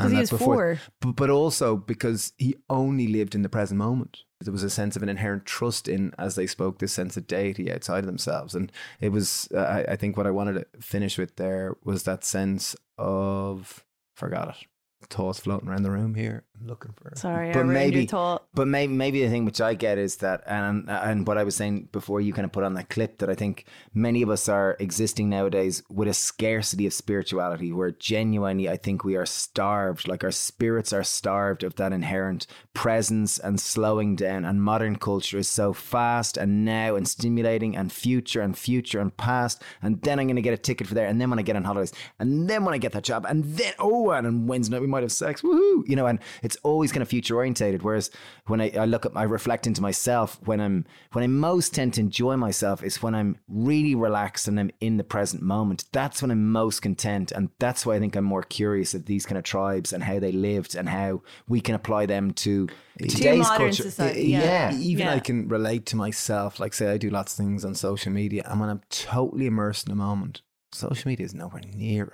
And because he was four. but, but also because he only lived in the present moment. There was a sense of an inherent trust in, as they spoke, this sense of deity outside of themselves. And it was, uh, I, I think, what I wanted to finish with there was that sense of, forgot it, thoughts floating around the room here. I'm looking for. Sorry, but maybe. But maybe maybe the thing which I get is that, and and what I was saying before you kind of put on that clip that I think many of us are existing nowadays with a scarcity of spirituality, where genuinely I think we are starved, like our spirits are starved of that inherent presence and slowing down. And modern culture is so fast and now and stimulating and future and future and past. And then I'm going to get a ticket for there, and then when I get on holidays, and then when I get that job, and then oh, and on Wednesday might have sex, woohoo, you know, and it's always kind of future orientated. Whereas when I, I look at, I reflect into myself when I'm when I most tend to enjoy myself is when I'm really relaxed and I'm in the present moment. That's when I'm most content, and that's why I think I'm more curious of these kind of tribes and how they lived and how we can apply them to today's modern culture. society, Yeah. yeah. even Yeah. I can relate to myself. Like, say, I do lots of things on social media, and when I'm totally immersed in the moment, social media is nowhere near it.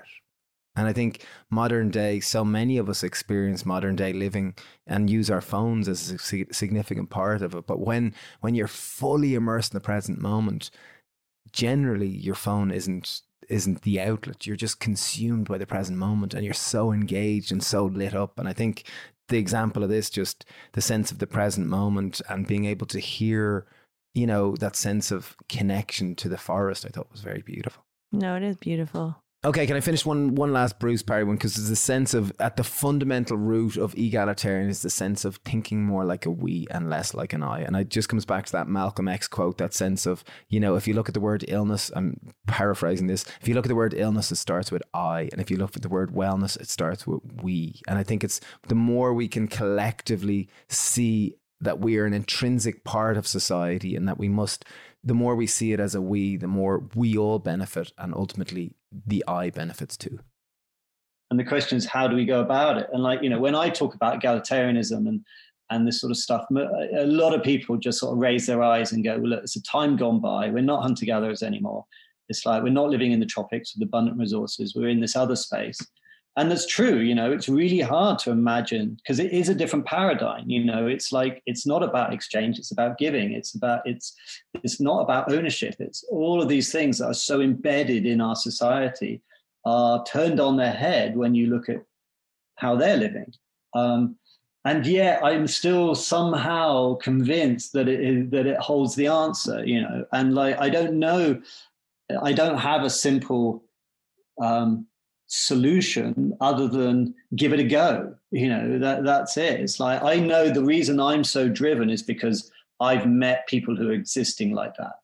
And I think modern day, so many of us experience modern day living and use our phones as a significant part of it. But when when you're fully immersed in the present moment, generally your phone isn't isn't the outlet. You're just consumed by the present moment, and you're so engaged and so lit up. And I think the example of this, just the sense of the present moment and being able to hear, you know, that sense of connection to the forest, I thought was very beautiful. No, it is beautiful. Okay, can I finish one one last Bruce Parry one? Because there's a sense of at the fundamental root of egalitarian is the sense of thinking more like a we and less like an I. And it just comes back to that Malcolm X quote, that sense of, you know, if you look at the word illness, I'm paraphrasing this. If you look at the word illness, it starts with I. And if you look at the word wellness, it starts with we. And I think it's the more we can collectively see that we are an intrinsic part of society and that we must the more we see it as a we, the more we all benefit and ultimately the I benefits too. And the question is, how do we go about it? And like, you know, when I talk about egalitarianism and and this sort of stuff, a lot of people just sort of raise their eyes and go, well, look, it's a time gone by. We're not hunter gatherers anymore. It's like we're not living in the tropics with abundant resources. We're in this other space. And that's true, you know, it's really hard to imagine because it is a different paradigm. You know, it's like it's not about exchange, it's about giving. It's about it's it's not about ownership. It's all of these things that are so embedded in our society are turned on their head when you look at how they're living. Um, and yet I'm still somehow convinced that it is, that it holds the answer, you know. And like I don't know, I don't have a simple um, solution other than give it a go. You know that that's it. It's like I know the reason I'm so driven is because I've met people who are existing like that,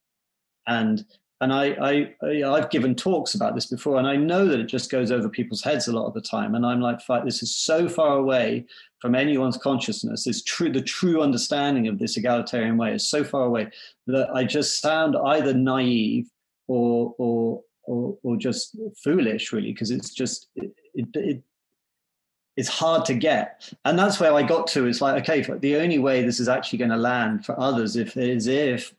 and and I, I, I I've given talks about this before, and I know that it just goes over people's heads a lot of the time. And I'm like, this is so far away from anyone's consciousness. This true, the true understanding of this egalitarian way is so far away that I just sound either naive or or or, or just foolish, really, because it's just it, it, it it's hard to get and that's where i got to it's like okay the only way this is actually going to land for others if is if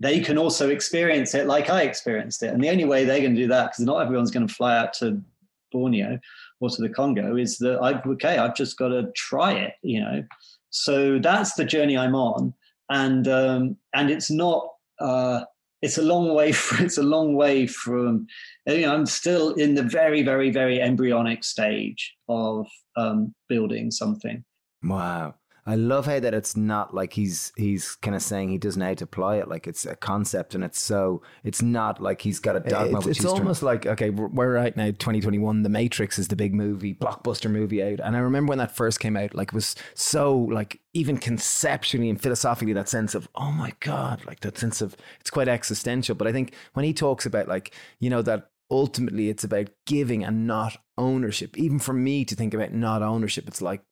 they can also experience it like I experienced it. And the only way they're going to do that, because not everyone's going to fly out to Borneo or to the Congo is that I've okay, I've just got to try it, you know. So that's the journey I'm on, and um, and it's not. Uh, it's a long way. From, it's a long way from. You know, I'm still in the very, very, very embryonic stage of um, building something. Wow. I love how that it's not like he's he's kind of saying he doesn't know how to apply it. Like it's a concept, and it's so it's not like he's got a dogma. It's, which it's trying- almost like okay, we're, we're right now, 2021. The Matrix is the big movie, blockbuster movie out, and I remember when that first came out, like it was so like even conceptually and philosophically that sense of oh my god, like that sense of it's quite existential. But I think when he talks about like you know that ultimately it's about giving and not ownership. Even for me to think about not ownership, it's like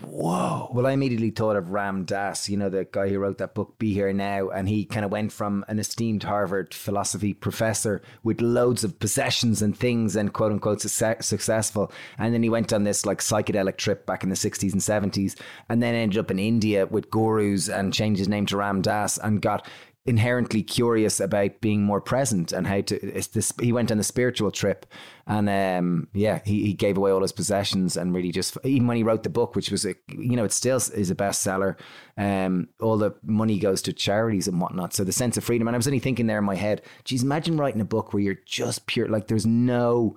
whoa. Well, I immediately thought of Ram Dass, you know, the guy who wrote that book, Be Here Now. And he kind of went from an esteemed Harvard philosophy professor with loads of possessions and things and quote unquote success- successful. And then he went on this like psychedelic trip back in the 60s and 70s and then ended up in India with gurus and changed his name to Ram Dass and got inherently curious about being more present and how to this he went on a spiritual trip and um yeah he, he gave away all his possessions and really just even when he wrote the book which was a you know it still is a bestseller um all the money goes to charities and whatnot. So the sense of freedom and i was only thinking there in my head geez imagine writing a book where you're just pure like there's no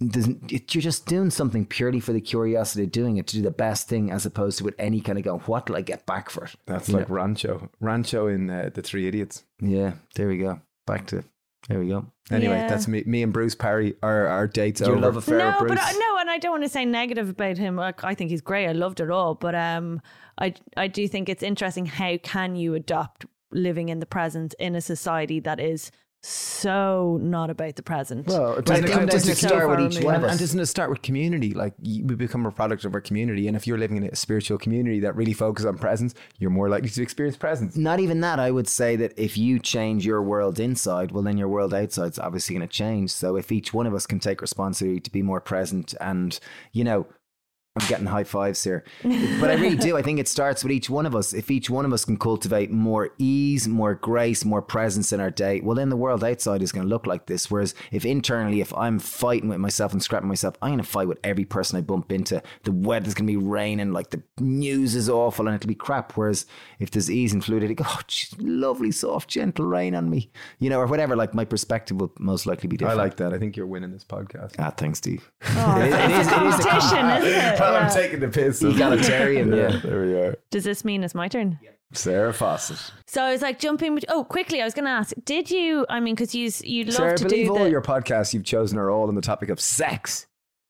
it, you're just doing something purely for the curiosity of doing it to do the best thing as opposed to with any kind of going what will i get back for it That's You like Rancho, Rancho in uh, the Three Idiots. yeah there we go back to there we go Anyway, Yeah. that's me. Me and Bruce Parry. Our our dates your over. love affair no, with Bruce but I, no, and I don't want to say negative about him. Like I think he's great. I loved it all, but um, I I do think it's interesting how can you adopt living in the present in a society that is so not about the present. Well, it doesn't, it it doesn't to start so with each one, And- and and doesn't it start with community? Like you, we become a product of our community, and if you're living in a spiritual community that really focuses on presence, you're more likely to experience presence. not even that i would say that if you change your world inside well then your world outside's obviously going to change so if each one of us can take responsibility to be more present and you know i'm getting high fives here but i really do i think it starts with each one of us if each one of us can cultivate more ease more grace more presence in our day well then the world outside is going to look like this whereas if internally if i'm fighting with myself and scrapping myself i'm going to fight with every person i bump into the weather's going to be raining like the news is awful and it'll be crap whereas if there's ease and fluidity oh geez, lovely soft gentle rain on me you know or whatever like my perspective will most likely be different. I like that. I think you're winning this podcast. ah thanks steve Oh, It is- it it's is- a it is a competition, isn't it? Well, I'm taking the piss. Egalitarian, yeah. There we are. Does this mean it's my turn? Sara Fawsitt. So I was like jumping. bet- Oh, quickly, I was going to ask: Did you? I mean, because you you love Sara, I to believe do all the. your podcasts you've chosen are all on the topic of sex.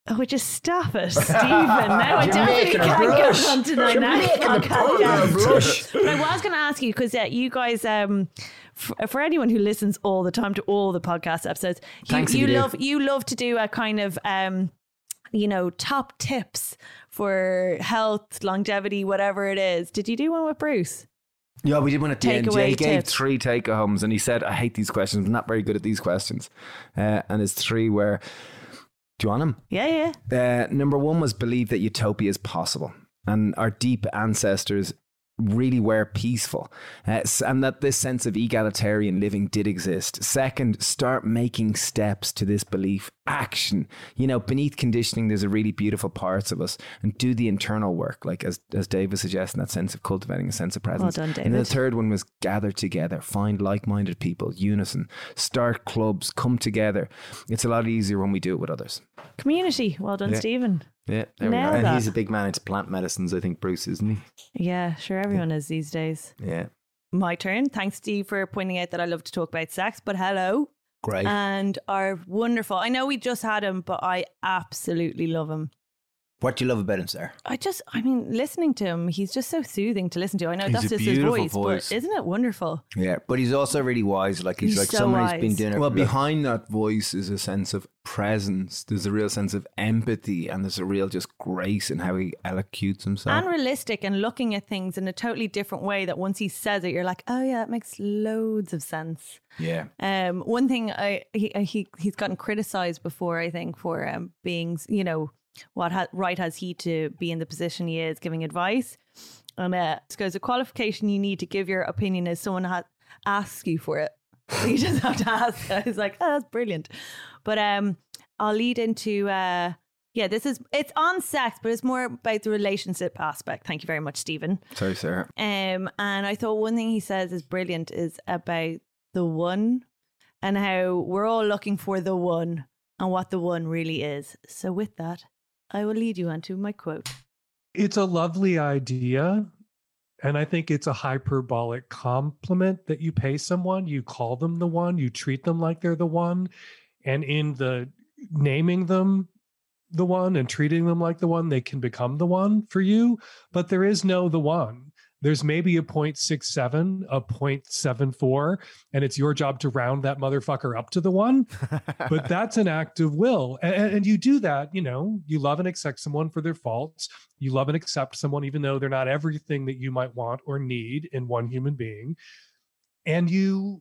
Oh, would you stop it, Stephen? Now I You're definitely making a can't blush. go on to my You're next a podcast. program again. blush. But I was going to ask you because uh, you guys, um, for, for anyone who listens all the time to all the podcast episodes, you, Thanks if you you do. love you love to do a kind of. Um, you know, top tips for health, longevity, whatever it is. Did you do one with Bruce? Yeah, we did one at the end. Takeaway Jay gave tips. three take homes and he said, I hate these questions. I'm not very good at these questions. Uh, and his three were, do you want them? Yeah, yeah. Uh, number one was believe that utopia is possible. And our deep ancestors really were peaceful uh, and that this sense of egalitarian living did exist. Second, start making steps to this belief. Action. You know, beneath conditioning, there's a really beautiful parts of us and do the internal work, like as, as Dave was suggesting, that sense of cultivating a sense of presence. Well done, David. And the third one was gather together, find like minded people, unison, start clubs, come together. It's a lot easier when we do it with others. Community. Well done, Yeah. Stephen. Yeah, there we go. and he's a big man into plant medicines i think bruce isn't he Yeah, sure. Everyone is these days. yeah My turn. Thanks, Steve, for pointing out that I love to talk about sex. But hello. great And our wonderful. I know we just had him, but I absolutely love him. What do you love about him sir I just, I mean, listening to him, he's just so soothing to listen to. I know He's that's just his voice, voice. but isn't it wonderful? Yeah, but he's also really wise. Like he's, He's like so someone who's been wise. doing it. Well, behind that voice is a sense of presence. There's a real sense of empathy, and there's a real just grace in how he elocutes himself. And realistic and looking at things in a totally different way that once he says it, you're like, oh, yeah, that makes loads of sense. yeah, Um, one thing I he he he's gotten criticized before, I think, for um being you know what ha- right has he to be in the position he is, giving advice. And uh, it goes, the qualification you need to give your opinion is someone ha- asks you for it. you just have to ask. I was like, oh, that's brilliant. But um, I'll lead into uh yeah, this is it's on sex, but it's more about the relationship aspect. Thank you very much, Stephen. Sorry, Sara. Um, and I thought one thing he says is brilliant is about the one and how we're all looking for the one and what the one really is. So with that, I will lead you on to my quote. It's a lovely idea. And I think it's a hyperbolic compliment that you pay someone. You call them the one, you treat them like they're the one. And in the naming them the one and treating them like the one, they can become the one for you. But there is no the one. There's maybe a 0.67, a 0.74, and it's your job to round that motherfucker up to the one. but that's an act of will. And, and you do that, you know, you love and accept someone for their faults. You love and accept someone even though they're not everything that you might want or need in one human being. And you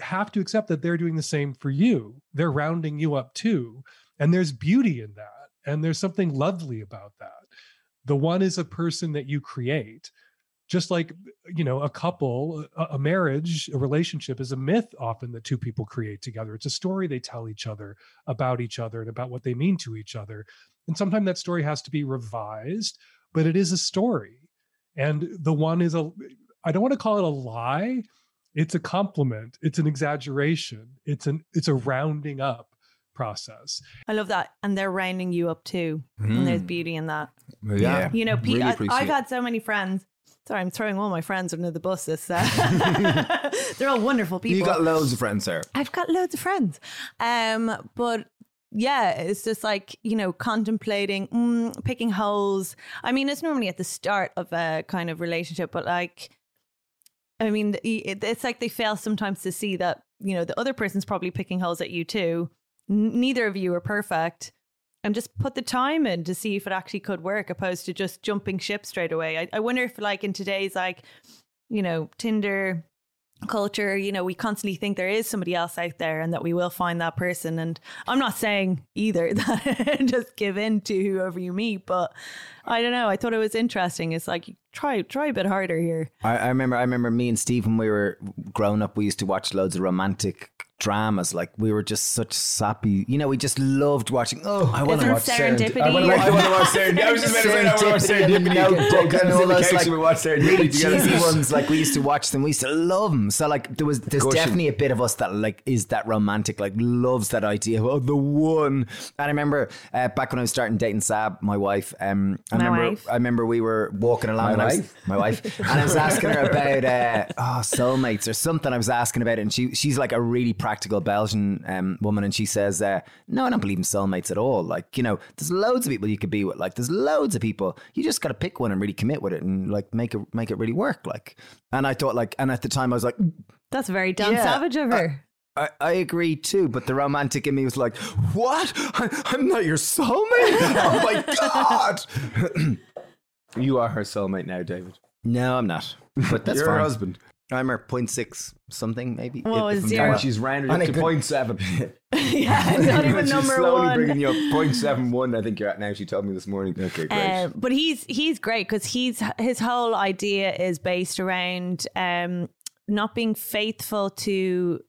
have to accept that they're doing the same for you. They're rounding you up too. And there's beauty in that. And there's something lovely about that. The one is a person that you create. Just like, you know, a couple, a, a marriage, a relationship is a myth often that two people create together. It's a story they tell each other about each other and about what they mean to each other. And sometimes that story has to be revised, but it is a story. And the one is a, I don't want to call it a lie. It's a compliment. It's an exaggeration. It's an, it's a rounding up process. I love that. And they're rounding you up too. And there's hmm. beauty in that. Yeah. You know, pe- Really I, i've it. had so many friends. Sorry, I'm throwing all my friends under the bus. This, uh, they're all wonderful people. You got loads of friends, Sara. I've got loads of friends. Um, but yeah, it's just like, you know, contemplating, mm, picking holes. I mean, it's normally at the start of a kind of relationship, but like, I mean, it's like they fail sometimes to see that, you know, the other person's probably picking holes at you too. N- Neither of you are perfect. And just put the time in to see if it actually could work, opposed to just jumping ship straight away. I, I wonder if, like, in today's, like, you know, Tinder culture, you know, we constantly think there is somebody else out there and that we will find that person. And I'm not saying either that just give in to whoever you meet, but I don't know. I thought it was interesting. It's like try try a bit harder here. I, I remember I remember me and Steve when we were growing up, we used to watch loads of romantic dramas. Like we were just such sappy, you know, we just loved watching. Oh, I want to watch serendipity? I want to watch, I wanna watch Serendipity. I was just about to say, I want to watch Serendipity and Serendipity. And all those, like, we watch Serendipity together. cheesy ones. Like we used to watch them. We used to love them. So like there was there's definitely a bit of us that like is that romantic, like loves that idea of oh, the one. And I remember uh, back when I was starting dating Sab, my wife. Um, I My remember wife. I remember we were walking along. My and I was- wife? my wife, and I was asking her about uh, oh soulmates or something. I was asking about it, and she she's like a really practical Belgian um, woman, and she says, uh, "No, I don't believe in soulmates at all. Like you know, there's loads of people you could be with. Like there's loads of people. You just got to pick one and really commit with it, and like make it make it really work. Like." And I thought like, and at the time I was like, That's very Dan Yeah, Savage of her. I, I agree too, but the romantic in me was like, "What? I, I'm not your soulmate? Oh my god!" You are her soulmate now, David. no, I'm not. But that's You're fine. her husband. I'm her 0.6 something maybe. What if was I'm zero? down. She's rounded up to good- point seven. yeah, not even She's number slowly one. bringing you up point seven one. I think you're at now. She told me this morning. Okay, great. Um, but he's he's great because he's his whole idea is based around um, not being faithful to.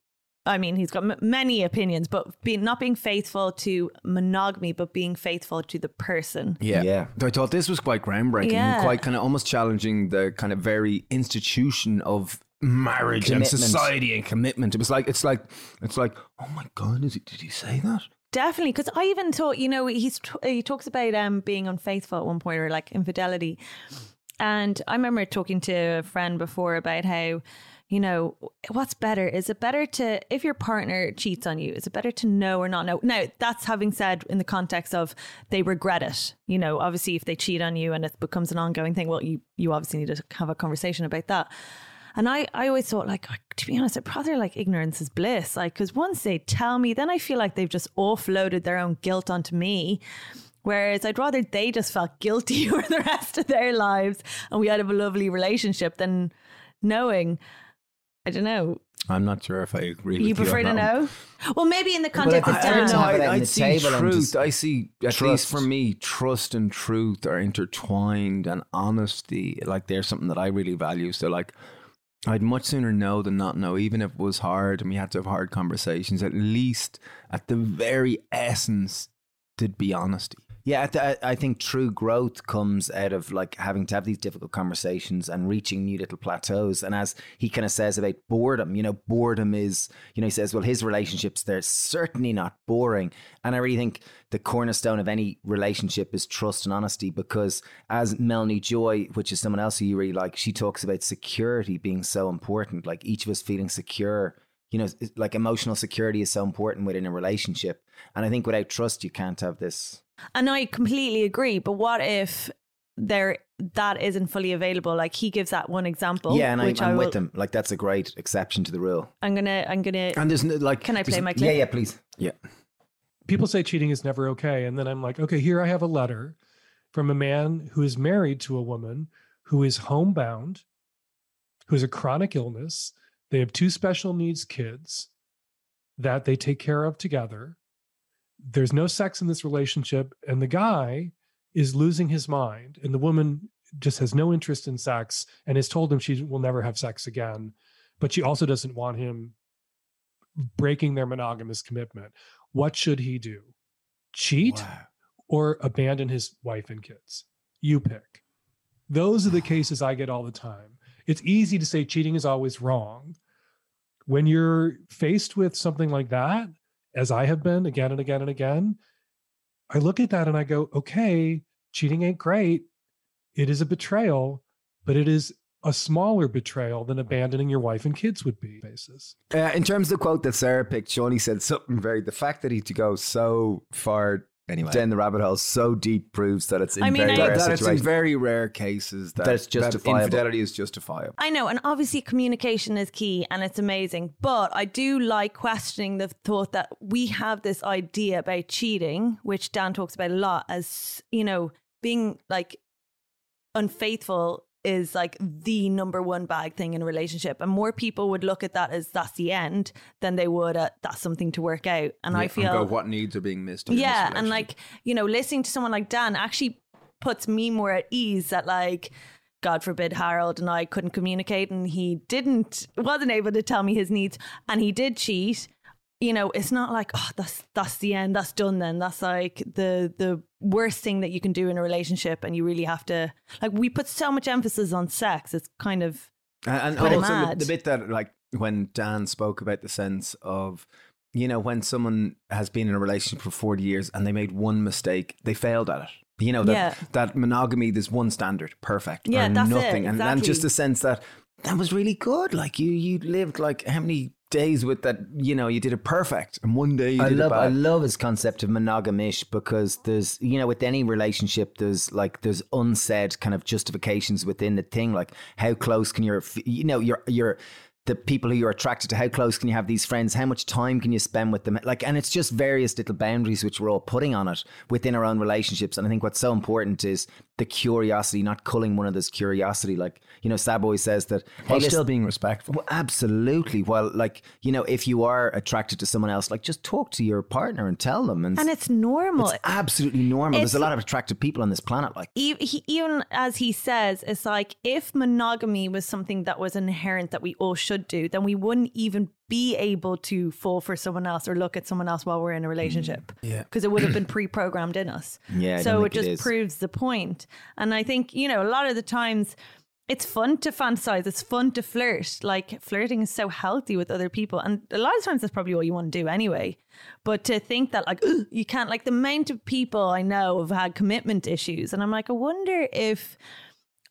I mean, he's got m- many opinions, but being not being faithful to monogamy, but being faithful to the person. Yeah. Yeah. I thought this was quite groundbreaking Yeah. quite kind of almost challenging the kind of very institution of marriage Commitment. and society and commitment. It was like it's like it's like oh my god, is it, did he say that? Definitely, because I even thought, you know, he's he talks about um being unfaithful at one point or like infidelity, and I remember talking to a friend before about how, you know, what's better? Is it better to if your partner cheats on you? Is it better to know or not know? Now that's having said in the context of they regret it. You know, obviously if they cheat on you and it becomes an ongoing thing, well, you you obviously need to have a conversation about that. And I, I always thought, like, to be honest, I'd rather like ignorance is bliss. Like, because once they tell me, then I feel like they've just offloaded their own guilt onto me. Whereas I'd rather they just felt guilty for the rest of their lives and we had a lovely relationship than knowing. I don't know. I'm not sure if I agree. You prefer you to on that one. know? Well, maybe in the context of I- I don't know. have I, I'd see truth. I see, at trust. least for me, trust and truth are intertwined, and honesty, like they're something that I really value. So, like, I'd much sooner know than not know, even if it was hard and we had to have hard conversations. At least, at the very essence, there'd be honesty. Yeah, I, I think true growth comes out of like having to have these difficult conversations and reaching new little plateaus. And as he kind of says about boredom, you know, boredom is, you know, he says, well, his relationships, they're certainly not boring. And I really think the cornerstone of any relationship is trust and honesty because as Melanie Joy, which is someone else who you really like, she talks about security being so important, like each of us feeling secure you know, like emotional security is so important within a relationship. And I think without trust, you can't have this and I completely agree. But what if there that isn't fully available? Like he gives that one example. Yeah, and I, I'm with him. Like that's a great exception to the rule. I'm gonna, I'm gonna. And there's no, like, can I play my clip? Yeah, yeah, please. Yeah. People say cheating is never okay, and then I'm like, okay, here I have a letter from a man who is married to a woman who is homebound, who has a chronic illness. They have two special needs kids that they take care of together. There's no sex in this relationship and the guy is losing his mind and the woman just has no interest in sex and has told him she will never have sex again but she also doesn't want him breaking their monogamous commitment. What should he do? Cheat wow. or abandon his wife and kids? You pick. Those are the cases i get all the time it's easy to say cheating is always wrong when you're faced with something like that as I have been again and again and again, I look at that and I go, okay, cheating ain't great. It is a betrayal, but it is a smaller betrayal than abandoning your wife and kids would be. Basis. Uh, in terms of the quote that Sara picked, Shawnee said something very. The fact that he to go so far anyway down the rabbit hole so deep proves that it's in I mean, very I, rare that it's in very rare cases that, that it's justifiable. That infidelity is justifiable. I know, and obviously communication is key, and it's amazing. But I do like questioning the thought that we have this idea about cheating, which Dan talks about a lot, as you know, being like unfaithful is like the number one bad thing in a relationship. And more people would look at that as that's the end than they would at that's something to work out. And yeah, I feel and go, what needs are being missed. Yeah. And like, you know, listening to someone like Dan actually puts me more at ease that like God forbid Harold and I couldn't communicate and he didn't wasn't able to tell me his needs and he did cheat you know, it's not like, oh, that's that's the end, that's done then. That's like the the worst thing that you can do in a relationship and you really have to like we put so much emphasis on sex. It's kind of and, and also the, the bit that like when Dan spoke about the sense of you know, when someone has been in a relationship for 40 years and they made one mistake, they failed at it. You know, that, yeah. that monogamy, there's one standard, perfect. Yeah, that's nothing. It, exactly. and, and just the sense that that was really good. Like you, you lived like how many days with that, you know, you did it perfect, and one day you I love. I love his concept of monogamish because there's, you know, with any relationship, there's like there's unsaid kind of justifications within the thing, like how close can your, you know, your your the people who you're attracted to how close can you have these friends? How much time can you spend with them? Like and it's just various little boundaries which we're all putting on it within our own relationships. And i think what's so important is the curiosity not culling one of this curiosity. Like you know sab always says that while hey, still being respectful. Well, absolutely. Well like you know if you are attracted to someone else like just talk to your partner and tell them. And, and it's normal. it's absolutely normal. It's, there's a lot of attractive people on this planet like. Even as he says it's like if monogamy was something that was inherent that we all should should do, then we wouldn't even be able to fall for someone else or look at someone else while we're in a relationship. Mm, yeah. Because it would have been pre programmed in us. Yeah. so it just it proves the point. And I think, you know, a lot of the times, it's fun to fantasize. It's fun to flirt. Like flirting is so healthy with other people, and a lot of times that's probably all you want to do anyway. But to think that like you can't, like the amount of people I know have had commitment issues, and I'm like, I wonder if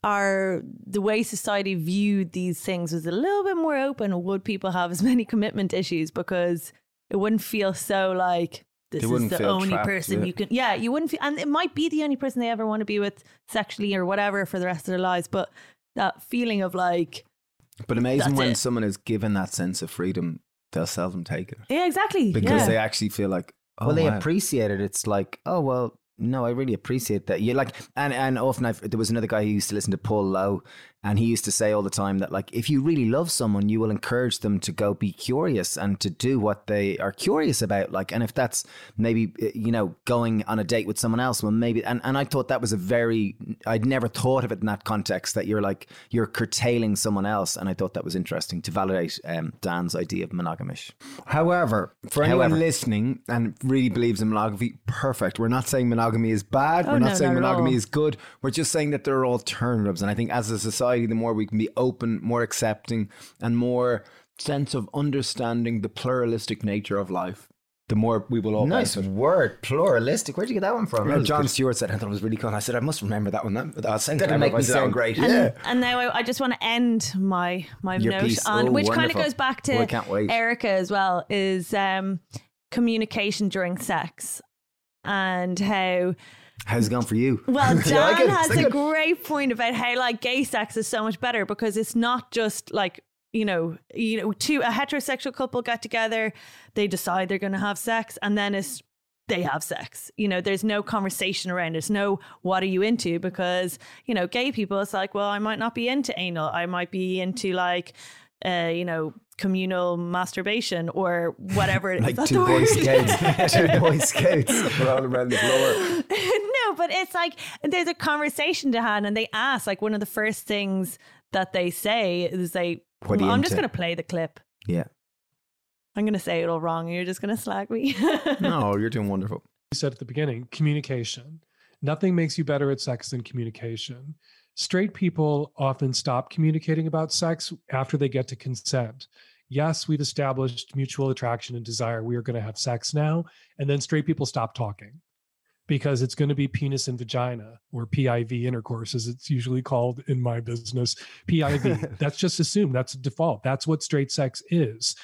our the way society viewed these things was a little bit more open, would people have as many commitment issues because it wouldn't feel so like this is the only trapped, person yeah. you can yeah you wouldn't feel and it might be the only person they ever want to be with sexually or whatever for the rest of their lives but that feeling of like but amazing when it. someone is given that sense of freedom they'll seldom take it yeah exactly because yeah. they actually feel like oh, well they wow. appreciate it it's like oh well no, I really appreciate that. You like, and and often I've, there was another guy who used to listen to Paul Lowe, And he used to say all the time that, like, if you really love someone, you will encourage them to go be curious and to do what they are curious about. Like, and if that's maybe, eh, you know, going on a date with someone else, well, maybe, and, and I thought that was a very, I'd never thought of it in that context that you're like, you're curtailing someone else. And I thought that was interesting to validate um, Dan's idea of monogamish. However, for anyone However. listening and really believes in monogamy, perfect. We're not saying monogamy is bad. Oh, We're not no, saying not monogamy is good. We're just saying that there are alternatives. And I think as a society, the more we can be open, more accepting, and more sense of understanding the pluralistic nature of life, the more we will all Nice benefit. word, pluralistic. Where'd you get that one from? Yeah, John good. Stewart said, I thought it was really cool. I said, I must remember that one. That, that sounds That'll make me sound great. And, Yeah. and now I, I just want to end my my Your note piece. on Oh, which kind of goes back Oh, to can't. Erika as well is um, communication during sex and how How's it going for you? well Dan has a great point about how like gay sex is so much better because it's not just like you know you know two a heterosexual couple get together they decide they're going to have sex and then it's they have sex. You know, there's no conversation around. it. There's no what are you into because you know, gay people. It's like, well, I might not be into anal. I might be into like, uh, you know, communal masturbation or whatever. Is Like that two the Boy word? Scouts. two Boy Scouts. We're all around the floor. no, but it's like there's a conversation to have, and they ask like one of the first things that they say is they. What are you I'm just going to play the clip. Yeah. I'm going to say it all wrong. and You're just going to slag me. No, you're doing wonderful. you said at the beginning communication. Nothing makes you better at sex than communication. Straight people often stop communicating about sex after they get to consent. Yes, we've established mutual attraction and desire. We are going to have sex now. And then straight people stop talking because it's going to be penis and vagina or PIV intercourse, as it's usually called in my business. PIV. That's just assumed. That's a default. That's what straight sex is.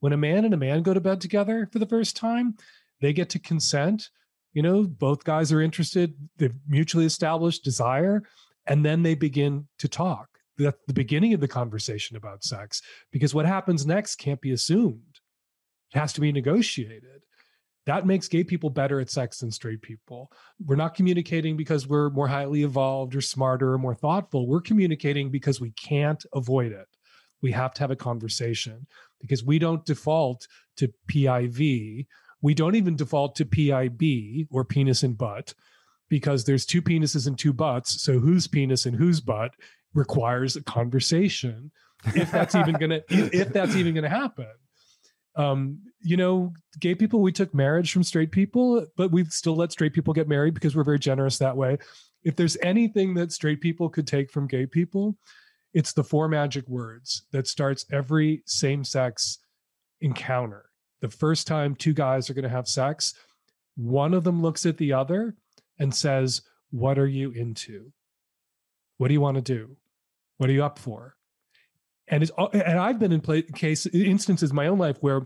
When a man and a man go to bed together for the first time, they get to consent. You know, both guys are interested, they've mutually established desire, and then they begin to talk. That's the beginning of the conversation about sex because what happens next can't be assumed. It has to be negotiated. That makes gay people better at sex than straight people. We're not communicating because we're more highly evolved or smarter or more thoughtful. We're communicating because we can't avoid it. We have to have a conversation because we don't default to PIV. We don't even default to PIB or penis and butt because there's two penises and two butts. So whose penis and whose butt requires a conversation if that's even gonna if, that's even gonna happen. Um, you know, gay people, we took marriage from straight people, but we still let straight people get married because we're very generous that way. If there's anything that straight people could take from gay people, it's the four magic words that starts every same-sex encounter. The first time two guys are going to have sex, one of them looks at the other and says, What are you into? What do you want to do? What are you up for? And it's and I've been in play, case instances in my own life where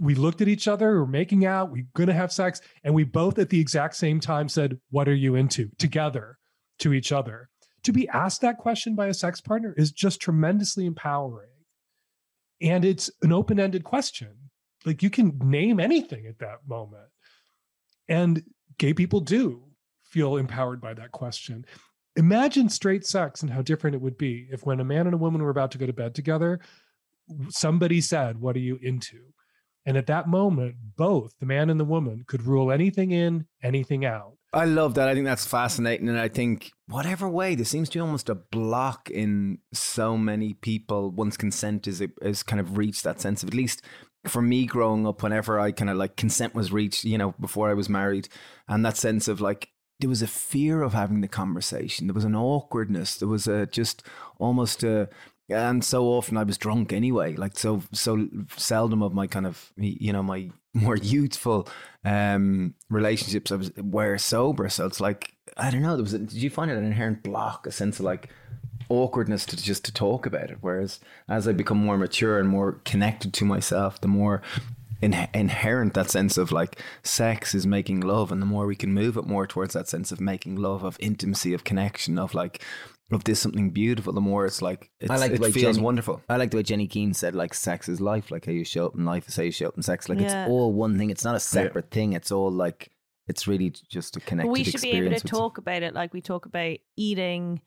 we looked at each other, we're making out, we're gonna have sex, and we both at the exact same time said, What are you into? together to each other. To be asked that question by a sex partner is just tremendously empowering. And it's an open-ended question. Like you can name anything at that moment. And gay people do feel empowered by that question. Imagine straight sex and how different it would be if, when a man and a woman were about to go to bed together, somebody said, What are you into? And at that moment, both the man and the woman could rule anything in, anything out. I love that. I think that's fascinating. And I think, whatever way, there seems to be almost a block in so many people once consent is, is kind of reached that sense of, at least for me growing up, whenever I kind of like consent was reached, you know, before I was married, and that sense of like, there was a fear of having the conversation. There was an awkwardness. There was a just almost a, and so often I was drunk anyway. Like so, so seldom of my kind of, you know, my more youthful um, relationships I was were sober. So it's like I don't know. There was. A, did you find it an inherent block, a sense of like awkwardness to just to talk about it? Whereas as I become more mature and more connected to myself, the more in, inherent that sense of like sex is making love, and the more we can move it more towards that sense of making love, of intimacy, of connection, of like of this something beautiful, the more it's like it's, I like it feels Jenny- wonderful. I like the way Jenny Keane said, like, sex is life. Like how you show up in life is how you show up in sex. Like Yeah. it's all one thing. It's not a separate thing. It's all like it's really just a connected But we should be able to experience with- talk about it like we talk about eating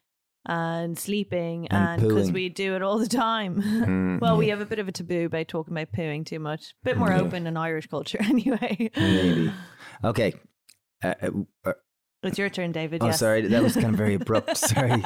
and sleeping, And because we do it all the time. Mm, well, we have a bit of a taboo about talking about pooing too much. bit more Yeah. open in Irish culture, anyway. Maybe. Okay. Uh, uh, uh, It's your turn, David. oh, yes. sorry. That was kind of very abrupt. Sorry.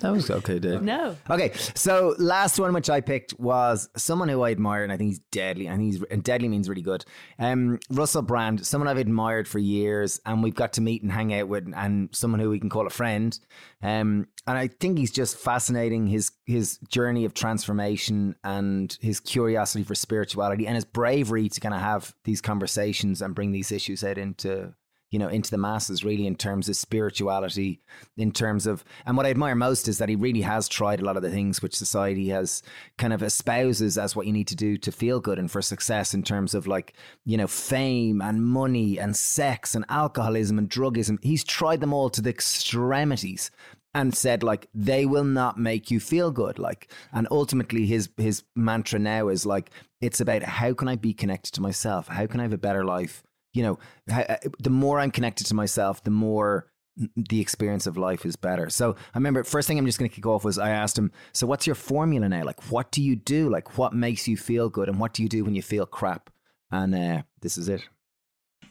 That was okay, Dave. No. Okay, so last one which I picked was someone who I admire, and I think he's deadly. and he's and deadly means really good. Um, Russell Brand, someone I've admired for years, and we've got to meet and hang out with, and someone who we can call a friend. Um, and I think he's just fascinating. His his journey of transformation and his curiosity for spirituality and his bravery to kind of have these conversations and bring these issues out into you know into the masses really in terms of spirituality in terms of and what i admire most is that he really has tried a lot of the things which society has kind of espouses as what you need to do to feel good and for success in terms of like you know fame and money and sex and alcoholism and drugism. He's tried them all to the extremities and said like they will not make you feel good. Like and ultimately his his mantra now is like it's about how can i be connected to myself? How can i have a better life you know uh, the more i'm connected to myself the more the experience of life is better so i remember first thing i'm just going to kick off was i asked him so what's your formula now like what do you do like what makes you feel good and what do you do when you feel crap and uh, this is it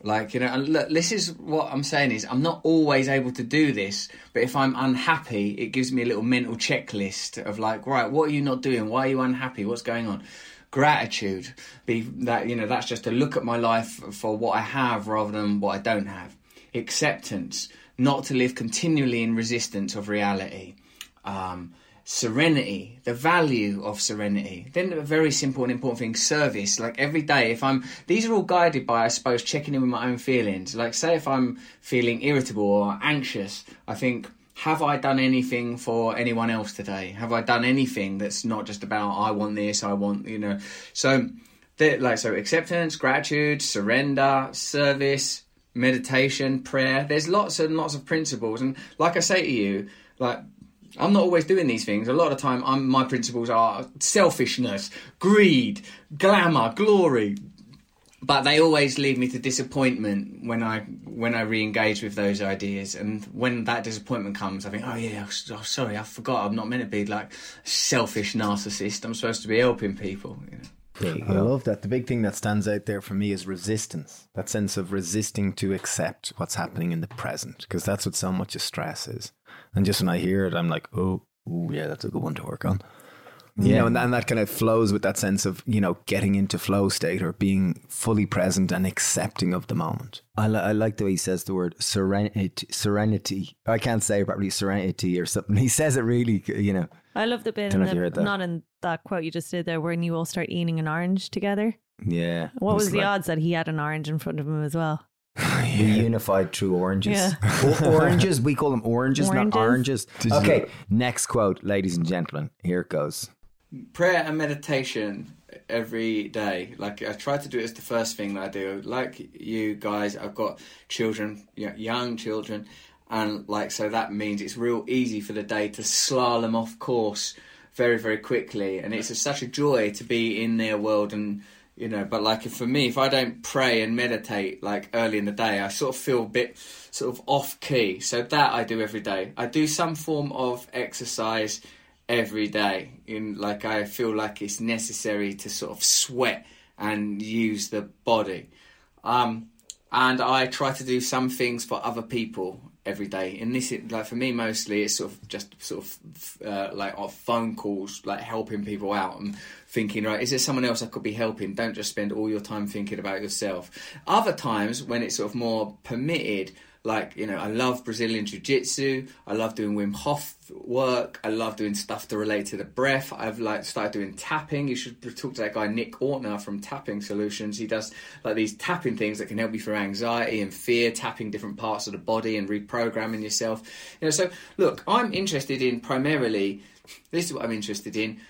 Like, you know, and look, this is what I'm saying is I'm not always able to do this, but if I'm unhappy, it gives me a little mental checklist of like, right, what are you not doing? Why are you unhappy? What's going on? Gratitude, be that, you know, that's just to look at my life for what I have rather than what I don't have. Acceptance, not to live continually in resistance of reality. Um, serenity, the value of serenity. Then a very simple and important thing, service. Like every day, if I'm, these are all guided by, I suppose, checking in with my own feelings. Like, say, if I'm feeling irritable or anxious, I think, have I done anything for anyone else today? Have I done anything that's not just about, I want this, I want, you know. So, the- like, so acceptance, gratitude, surrender, service, meditation, prayer. There's lots and lots of principles. And like I say to you, like, I'm not always doing these things. A lot of time, I'm, my principles are selfishness, greed, glamour, glory, but they always lead me to disappointment when I when I re-engage with those ideas. And when that disappointment comes, I think, oh yeah, oh, sorry, I forgot. I'm not meant to be like selfish narcissist. I'm supposed to be helping people. You know? I love that. The big thing that stands out there for me is resistance. That sense of resisting to accept what's happening in the present, because that's what so much of stress is. And just when I hear it, I'm like, oh, ooh, yeah, that's a good one to work on. You know, and, and that kind of flows with that sense of, you know, getting into flow state or being fully present and accepting of the moment. I, li- I like the way he says the word serenity. Serenity. I can't say probably serenity or something. He says it really, you know. I love the bit Don't in know if you the, that. not in that quote you just did there, when you all start eating an orange together. Yeah. What was It's the like- odds that he had an orange in front of him as well? We unified through oranges. Yeah. O- oranges, we call them oranges, not Oranges. oranges. Okay, next quote, ladies and gentlemen. Here it goes. Prayer and meditation every day. Like I try to do it as the first thing that I do. Like you guys, I've got children, young children, and like so that means it's real easy for the day to slalom off course very very quickly, and it's such a joy to be in their world and. You know, but like for me, if I don't pray and meditate like early in the day, I sort of feel a bit sort of off key. So that I do every day. I do some form of exercise every day in like i feel like it's necessary to sort of sweat and use the body. Um and i try to do some things for other people every day. And this is like for me mostly it's sort of just sort of uh, like phone calls like helping people out and thinking right is there someone else i could be helping? Don't just spend all your time thinking about yourself. Other times when it's sort of more permitted like you know i love brazilian jiu-jitsu. I love doing wim hof work. I love doing stuff to relate to the breath. I've like started doing tapping. You should talk to that guy nick ortner from tapping solutions. He does like these tapping things that can help you through anxiety and fear tapping different parts of the body and reprogramming yourself. You know so look i'm interested in primarily this is what i'm interested in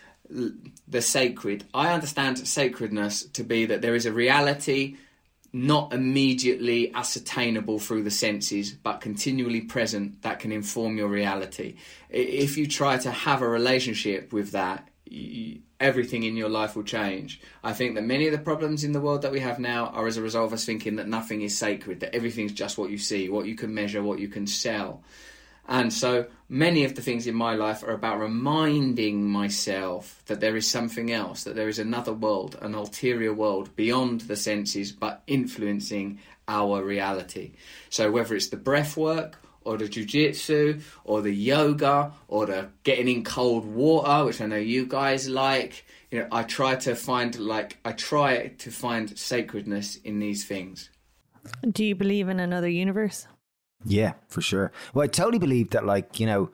the sacred. I understand sacredness to be that there is a reality not immediately ascertainable through the senses, but continually present that can inform your reality. If you try to have a relationship with that, y- everything in your life will change. I think that many of the problems in the world that we have now are as a result of us thinking that nothing is sacred, that everything's just what you see, what you can measure, what you can sell. And so many of the things in my life are about reminding myself that there is something else, that there is another world, an ulterior world beyond the senses, but influencing our reality. So whether it's the breath work or the jujitsu or the yoga or the getting in cold water, which I know you guys like, you know, I try to find like I try to find sacredness in these things. Do you believe in another universe? Yeah, for sure. Well, I totally believe that, like, you know,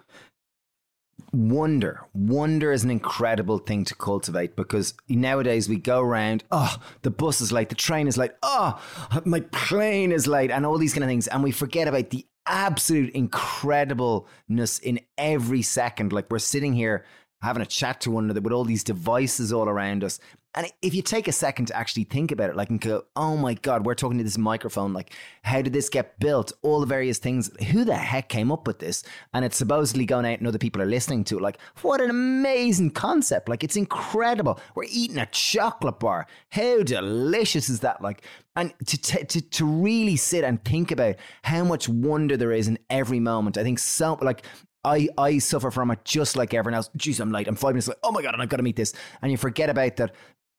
wonder, wonder is an incredible thing to cultivate because nowadays we go around, oh, the bus is late, the train is late, oh, my plane is late, and all these kind of things. And we forget about the absolute incredibleness in every second. Like, we're sitting here having a chat to one another with all these devices all around us. And if you take a second to actually think about it, like and go, oh my God, we're talking to this microphone. Like, how did this get built? All the various things. Who the heck came up with this? And it's supposedly going out and other people are listening to it. Like, what an amazing concept. Like, it's incredible. We're eating a chocolate bar. How delicious is that? Like, and to, t- to, to really sit and think about how much wonder there is in every moment. I think so, like, I, I suffer from it just like everyone else. Jeez, I'm late. I'm five minutes late. Oh my God, and I've got to meet this. And you forget about that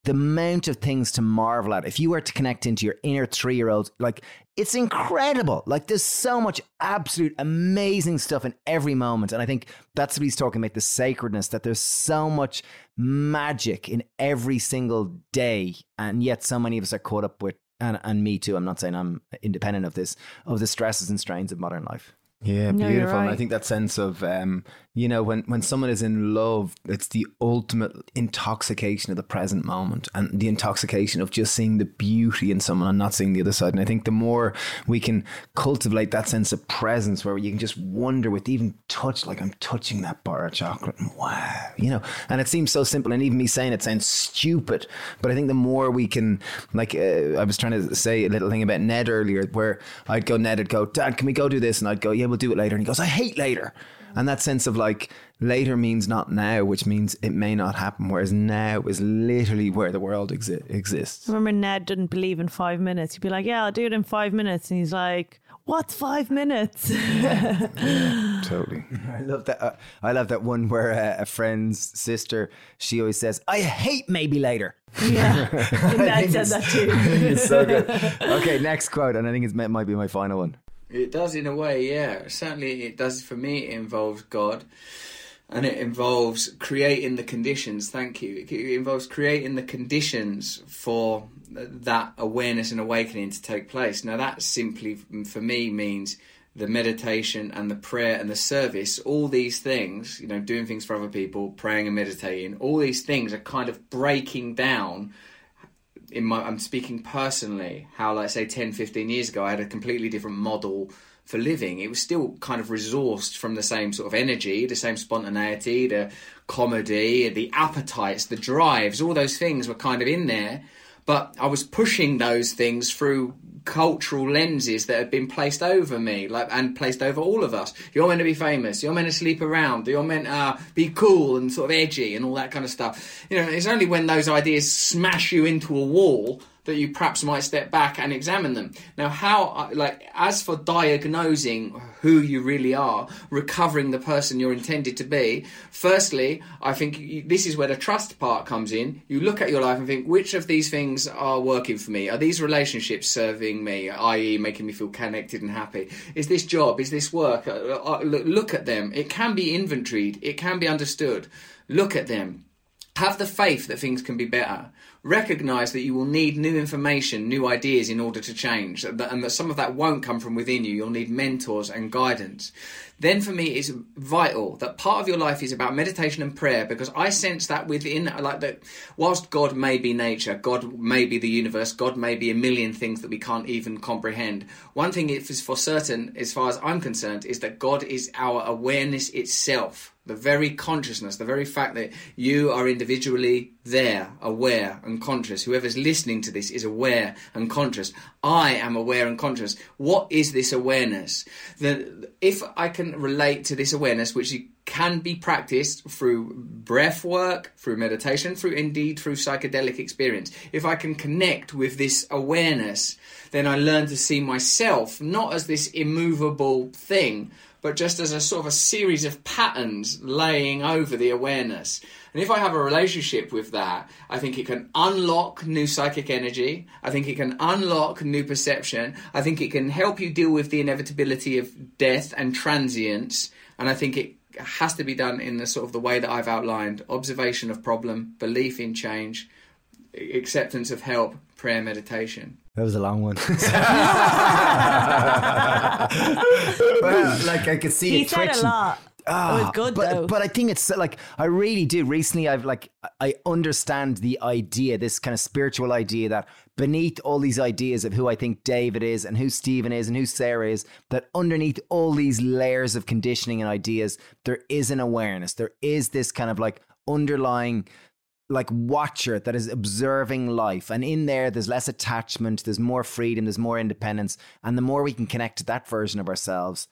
the amount of things to marvel at. If you were to connect into your inner three year old, like it's incredible. Like there's so much absolute amazing stuff in every moment. And I think that's what he's talking about the sacredness, that there's so much magic in every single day. And yet so many of us are caught up with, and, and me too. I'm not saying I'm independent of this, of the stresses and strains of modern life. Yeah, No, beautiful. And I think that sense of, um, you know, when, when someone is in love, it's the ultimate intoxication of the present moment and the intoxication of just seeing the beauty in someone and not seeing the other side. And I think the more we can cultivate that sense of presence where you can just wonder with even touch, like I'm touching that bar of chocolate and wow, you know, and it seems so simple. And even me saying it sounds stupid, but I think the more we can, like, uh, I was trying to say a little thing about Ned earlier where I'd go, Ned would go, Dad, can we go do this? And I'd go, yeah, we'll do it later. And he goes, I hate later. And that sense of like later means not now, which means it may not happen. Whereas now is literally where the world exi- exists. Remember, Ned didn't believe in five minutes. He'd be like, "Yeah, I'll do it in five minutes," and he's like, "What's five minutes?" Totally. I love that. Uh, I love that one where uh, a friend's sister, she always says, I hate maybe later. yeah, Ned think said that too. it's so good. Okay, next quote. And I think it's, it might be my final one. It does in a way, yeah. Certainly, it does for me. It involves God, and it involves creating the conditions. Thank you. It involves creating the conditions for that awareness and awakening to take place. Now, that simply, for me, means the meditation and the prayer and the service. All these things, you know, doing things for other people, praying and meditating. All these things are kind of breaking down in my I'm speaking personally how like say 10 15 years ago I had a completely different model for living. It was still kind of resourced from the same sort of energy the same spontaneity the comedy the appetites the drives all those things were kind of in there. But I was pushing those things through cultural lenses that have been placed over me like and placed over all of us. You're meant to be famous. You're meant to sleep around. You're meant to uh, be cool and sort of edgy and all that kind of stuff. You know it's only when those ideas smash you into a wall that you perhaps might step back and examine them. Now, how, uh, like, as for diagnosing who you really are, recovering the person you're intended to be, firstly, I think you, this is where the trust part comes in. You look at your life and think, which of these things are working for me? Are these relationships serving me, i.e., making me feel connected and happy? Is this job? Is this work? Uh, uh, look, look at them. It can be inventoried, it can be understood. Look at them have the faith that things can be better. Recognize that you will need new information, new ideas in order to change, and that some of that won't come from within you. You'll need mentors and guidance. Then, for me, it's vital that part of your life is about meditation and prayer because I sense that within, like that, whilst God may be nature, God may be the universe, God may be a million things that we can't even comprehend. One thing is for certain, as far as I'm concerned, is that God is our awareness itself the very consciousness, the very fact that you are individually there, aware and conscious. Whoever's listening to this is aware and conscious. I am aware and conscious. What is this awareness? The, if I can relate to this awareness, which can be practiced through breath work, through meditation, through indeed through psychedelic experience. If I can connect with this awareness, then I learn to see myself not as this immovable thing, but just as a sort of a series of patterns laying over the awareness. And if I have a relationship with that, I think it can unlock new psychic energy. I think it can unlock new perception. I think it can help you deal with the inevitability of death and transience. And I think it has to be done in the sort of the way that I've outlined observation of problem, belief in change, acceptance of help, prayer, meditation. That was a long one. well, like I could see He it said twitching. a lot. Ah, it was good but, though. But I think it's like I really do. Recently, I've like I understand the idea, this kind of spiritual idea that beneath all these ideas of who I think David is and who Stephen is and who Sara is, that underneath all these layers of conditioning and ideas, there is an awareness. There is this kind of like underlying like watcher that is observing life and in there there's less attachment there's more freedom there's more independence and the more we can connect to that version of ourselves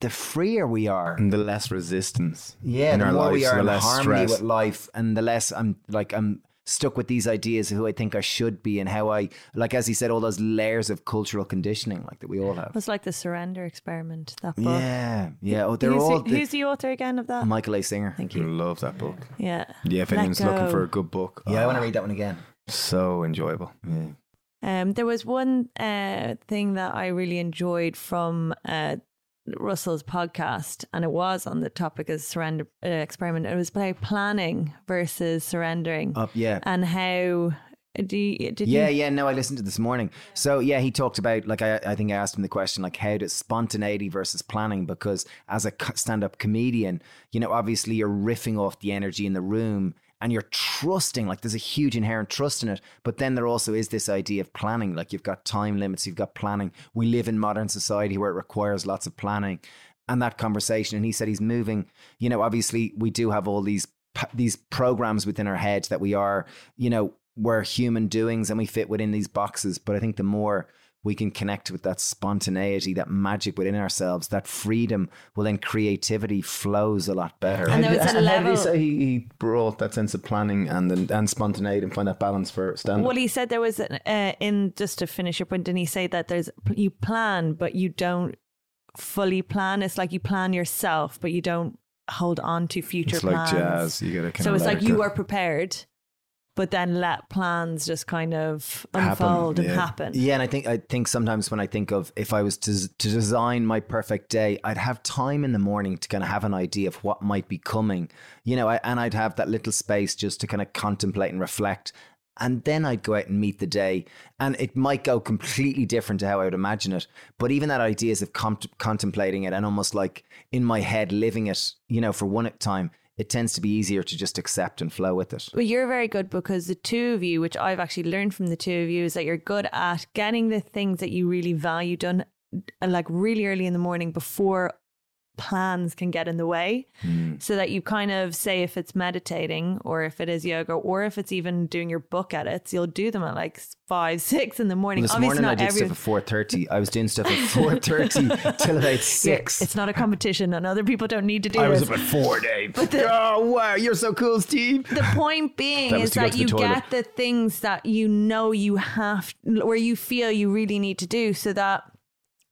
the freer we are And the less resistance. yeah, in the our more we lives, are the in less harmony stress. with life, and the less I'm like I'm stuck with these ideas of who I think I should be and how I like, as he said, all those layers of cultural conditioning like that we all have. It was like the surrender experiment, that book. Yeah, yeah. Oh, they're who's, all the, who's the author again of that? Michael A. Singer. Thank you. love that book. Yeah. Yeah, if Let anyone's looking for a good book, Yeah, I want to oh, read that one again. So enjoyable. Yeah. Um, there was one uh, thing that I really enjoyed from uh, Russell's podcast, and it was on the topic of surrender uh, experiment. It was about planning versus surrendering, Up, yeah. and how do you, did yeah, you? yeah. No, I listened to this morning. So yeah, he talked about like I, I think I asked him the question like how does spontaneity versus planning? Because as a stand-up comedian, you know, obviously you're riffing off the energy in the room and you're trusting. Like there's a huge inherent trust in it. But then there also is this idea of planning. Like you've got time limits, you've got planning. We live in modern society where it requires lots of planning. And that conversation, and he said he's moving. You know, obviously we do have all these these programs within our head that we are, you know, we're human doings and we fit within these boxes. But I think the more we can connect with that spontaneity, that magic within ourselves, that freedom, well, then creativity flows a lot better. And there was a How did level- he say he, he brought that sense of planning and and spontaneity and find that balance for stand Well, he said there was an, uh, in just to finish your point. Didn't he say that there's you plan, but you don't fully plan? It's like you plan yourself, but you don't hold on to future It's like jazz. You gotta kind so of it's like it you go. are prepared, but then let plans just kind of Happen, unfold and yeah. happen. Yeah, and I think I think sometimes when I think of if I was to to design my perfect day, I'd have time in the morning to kind of have an idea of what might be coming, you know, I, and I'd have that little space just to kind of contemplate and reflect, and then I'd go out and meet the day, and it might go completely different to how I would imagine it. But even that ideas of com- contemplating it and almost like in my head living it, you know, for one time, it tends to be easier to just accept and flow with it. Well, you're very good because the two of you, which I've actually learned from the two of you, is that you're good at getting the things that you really value done uh, like really early in the morning before plans can get in the way. Hmm. So that you kind of say if it's meditating or if it is yoga or if it's even doing your book edits, you'll do them at like five, six in the morning. This Obviously morning I not did every- stuff at four thirty. I was doing stuff at four thirty till about six. It's not a competition and other people don't need to do it. I was up at four, Dave. oh wow, you're so cool, Steve. the point being That is to that to you toilet. get the things that you know you have where you feel you really need to do so that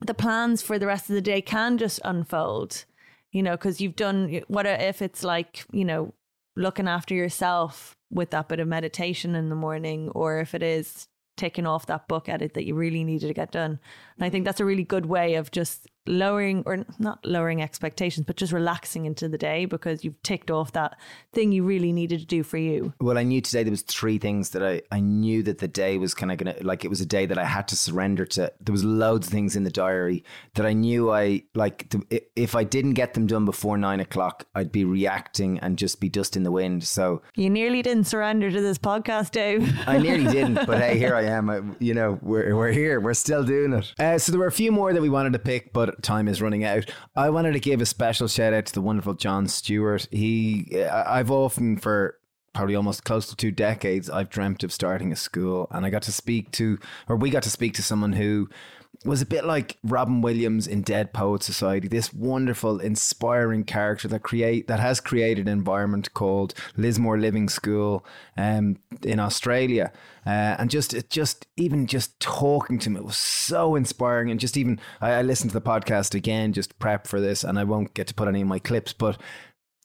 the plans for the rest of the day can just unfold you know because you've done what if it's like you know looking after yourself with that bit of meditation in the morning or if it is taking off that book edit that you really needed to get done and i think that's a really good way of just lowering or not lowering expectations but just relaxing into the day because you've ticked off that thing you really needed to do for you Well, I knew today there was three things that I, I knew that the day was kind of gonna like it was a day that I had to surrender to. There was loads of things in the diary that I knew I like. If I didn't get them done before nine o'clock, I'd be reacting and just be dust in the wind. So You nearly didn't surrender to this podcast, Dave. I nearly didn't, but hey, here I am. I, you know, we're we're here. We're still doing it. Uh, so there were a few more that we wanted to pick, but time is running out. I wanted to give a special shout out to the wonderful John Stewart. He, I- I've often for probably almost close to two decades, I've dreamt of starting a school, and I got to speak to, or we got to speak to someone who was a bit like Robin Williams in Dead Poet Society. This wonderful, inspiring character that create that has created an environment called Lismore Living School um, in Australia, uh, and just it just even just talking to him, it was so inspiring. And just even I, I listened to the podcast again, just prep for this, and I won't get to put any of my clips, but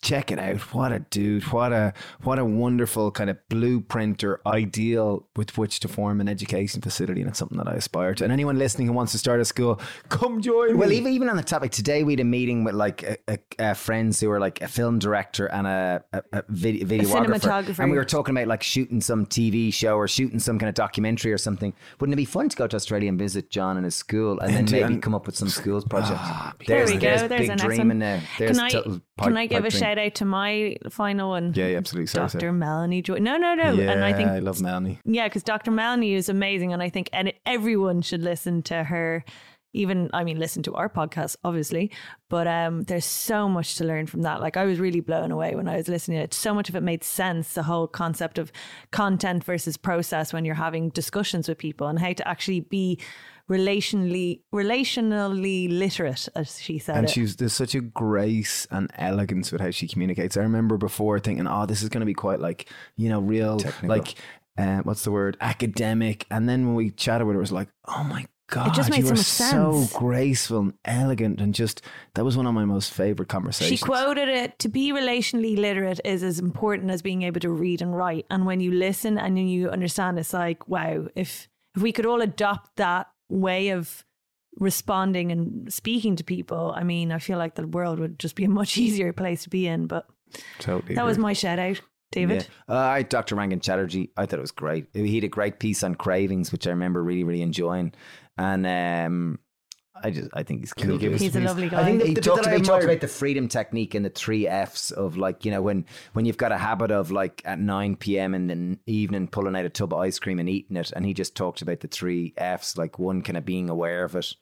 check it out. What a dude. What a what a wonderful kind of blueprint or ideal with which to form an education facility. And it's something that I aspire to. And anyone listening who wants to start a school, come join Well, me. even even on the topic today, we had a meeting with like a, a, a friends who were like a film director and a, a, a vid- videographer, cinematographer. and we were talking about like shooting some TV show or shooting some kind of documentary or something. Wouldn't it be fun to go to Australia and visit John and his school, and, then maybe and- come up with some schools ah, project? There there's, we go. There's There's big an excellent- dreaming now. There's Can I total can I give a pipe shout out to my final one? yeah, yeah, absolutely. Sorry, Dr. sorry. Melanie Joy. No, no, no. Yeah, and I think I love Melanie. yeah, because Dr. Melanie is amazing, and I think and everyone should listen to her. Even I mean, listen to our podcast, obviously, but um, there's so much to learn from that. Like I was really blown away when I was listening to it. So much of it made sense. The whole concept of content versus process when you're having discussions with people, and how to actually be relationally relationally literate, as she said. And it. she's there's such a grace and elegance with how she communicates. I remember before thinking, oh, this is going to be quite like you know real Technical. like uh, what's the word academic. And then when we chatted with her, it was like, oh my god, just made you so are much so graceful and elegant, and just that was one of my most favorite conversations. She quoted it to be relationally literate is as important as being able to read and write. And when you listen and you understand, it's like, wow, if if we could all adopt that way of responding and speaking to people, I mean, I feel like the world would just be a much easier place to be in. But totally. that was my shout out, David. Yeah. Uh, I Dr. Rangan Chatterjee. I thought it was great. He had a great piece on cravings, which I remember really, really enjoying. And um, I just, I think he's cool. you He's a please? lovely guy. I think the, He the bit talked that I he talked talked about the freedom technique and the three Fs of like you know when when you've got a habit of like at nine p.m. in the evening pulling out a tub of ice cream and eating it, and he just talked about the three Fs, like one kind of being aware of it.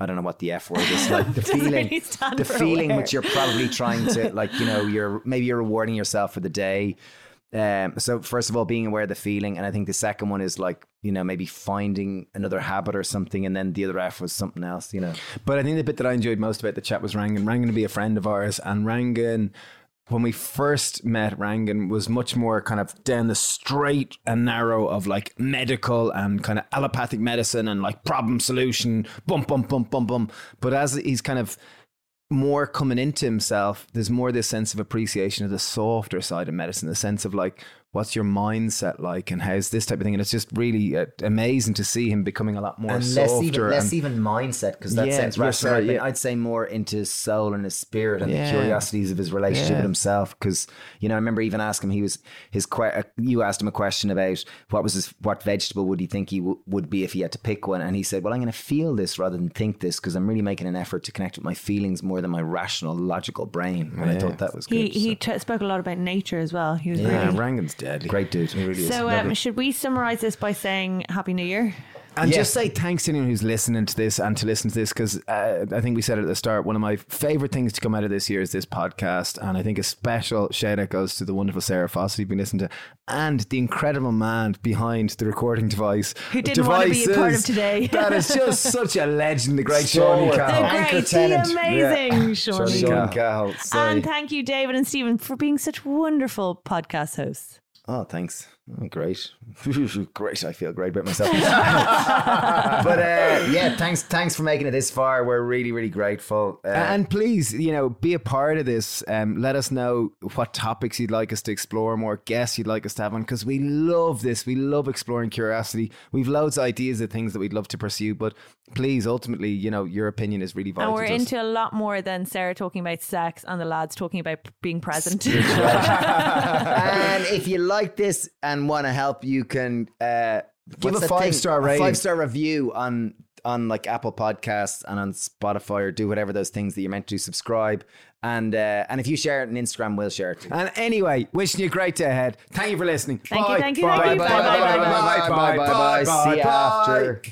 I don't know what the F word is, like the feeling, really the feeling aware. which you're probably trying to like you know you're maybe you're rewarding yourself for the day. Um, so first of all, being aware of the feeling, and I think the second one is like you know maybe finding another habit or something, and then the other F was something else, you know. But I think the bit that I enjoyed most about the chat was Rangan. Rangan to be a friend of ours, and Rangan, when we first met Rangan, was much more kind of down the straight and narrow of like medical and kind of allopathic medicine and like problem solution, bum bum bum bum bum. But as he's kind of more coming into himself, there's more this sense of appreciation of the softer side of medicine, the sense of like, what's your mindset like, and how's this type of thing, and it's just really uh, amazing to see him becoming a lot more and less softer. even less even mindset because that Yeah, sounds yeah, rational. sorry, yeah. I'd say more into his soul and his spirit and Yeah. the curiosities of his relationship Yeah. with himself. Because you know, I remember even asking him. He was his. que- uh, You asked him a question about what was his what vegetable would he think he w- would be if he had to pick one, and he said, "Well, I'm going to feel this rather than think this because I'm really making an effort to connect with my feelings more than my rational, logical brain." And I Yeah. thought that was He good. he so. t- spoke a lot about nature as well. He was yeah, really Rangan's deadly. Great dude. He really is. So, Lovely. um, should we summarize this by saying Happy New Year? And Yeah. just say thanks to anyone who's listening to this and to listen to this because uh, I think we said it at the start. One of my favorite things to come out of this year is this podcast, and I think a special shout out goes to the wonderful Sara Fawsitt you've been listening to, and the incredible man behind the recording device Who didn't want to be a part of today. that is just such a legend, the great Shawnee Stalwart. The Cahill. Anchor great, the tenant. amazing Yeah. Shawnee. Shawnee Sean Cahill. Cahill, And thank you, David and Stephen, for being such wonderful podcast hosts. Oh, thanks. Oh, great. great. I feel great about myself. but uh, yeah, thanks thanks for making it this far. We're really, really grateful. Uh, and please, you know, be a part of this. Um, let us know what topics you'd like us to explore, more guests you'd like us to have on, because we love this. We love exploring curiosity. We've loads of ideas of things that we'd love to pursue, but please, ultimately, you know, your opinion is really vital. And we're to us. into a lot more than Sara talking about sex and the lads talking about being present. and if you like this and want to help, you can uh, Give a that thing? five-star rating. five star review on on like Apple Podcasts and on Spotify or do whatever those things that you're meant to subscribe. And uh, and if you share it on Instagram, we'll share it too. And anyway, wishing you a great day ahead. Thank you for listening. Thank you, Bye. thank you, Bye. thank you. Bye. Bye, bye, Bye. bye, Bye. bye, bye, bye, bye. See you Bye. after.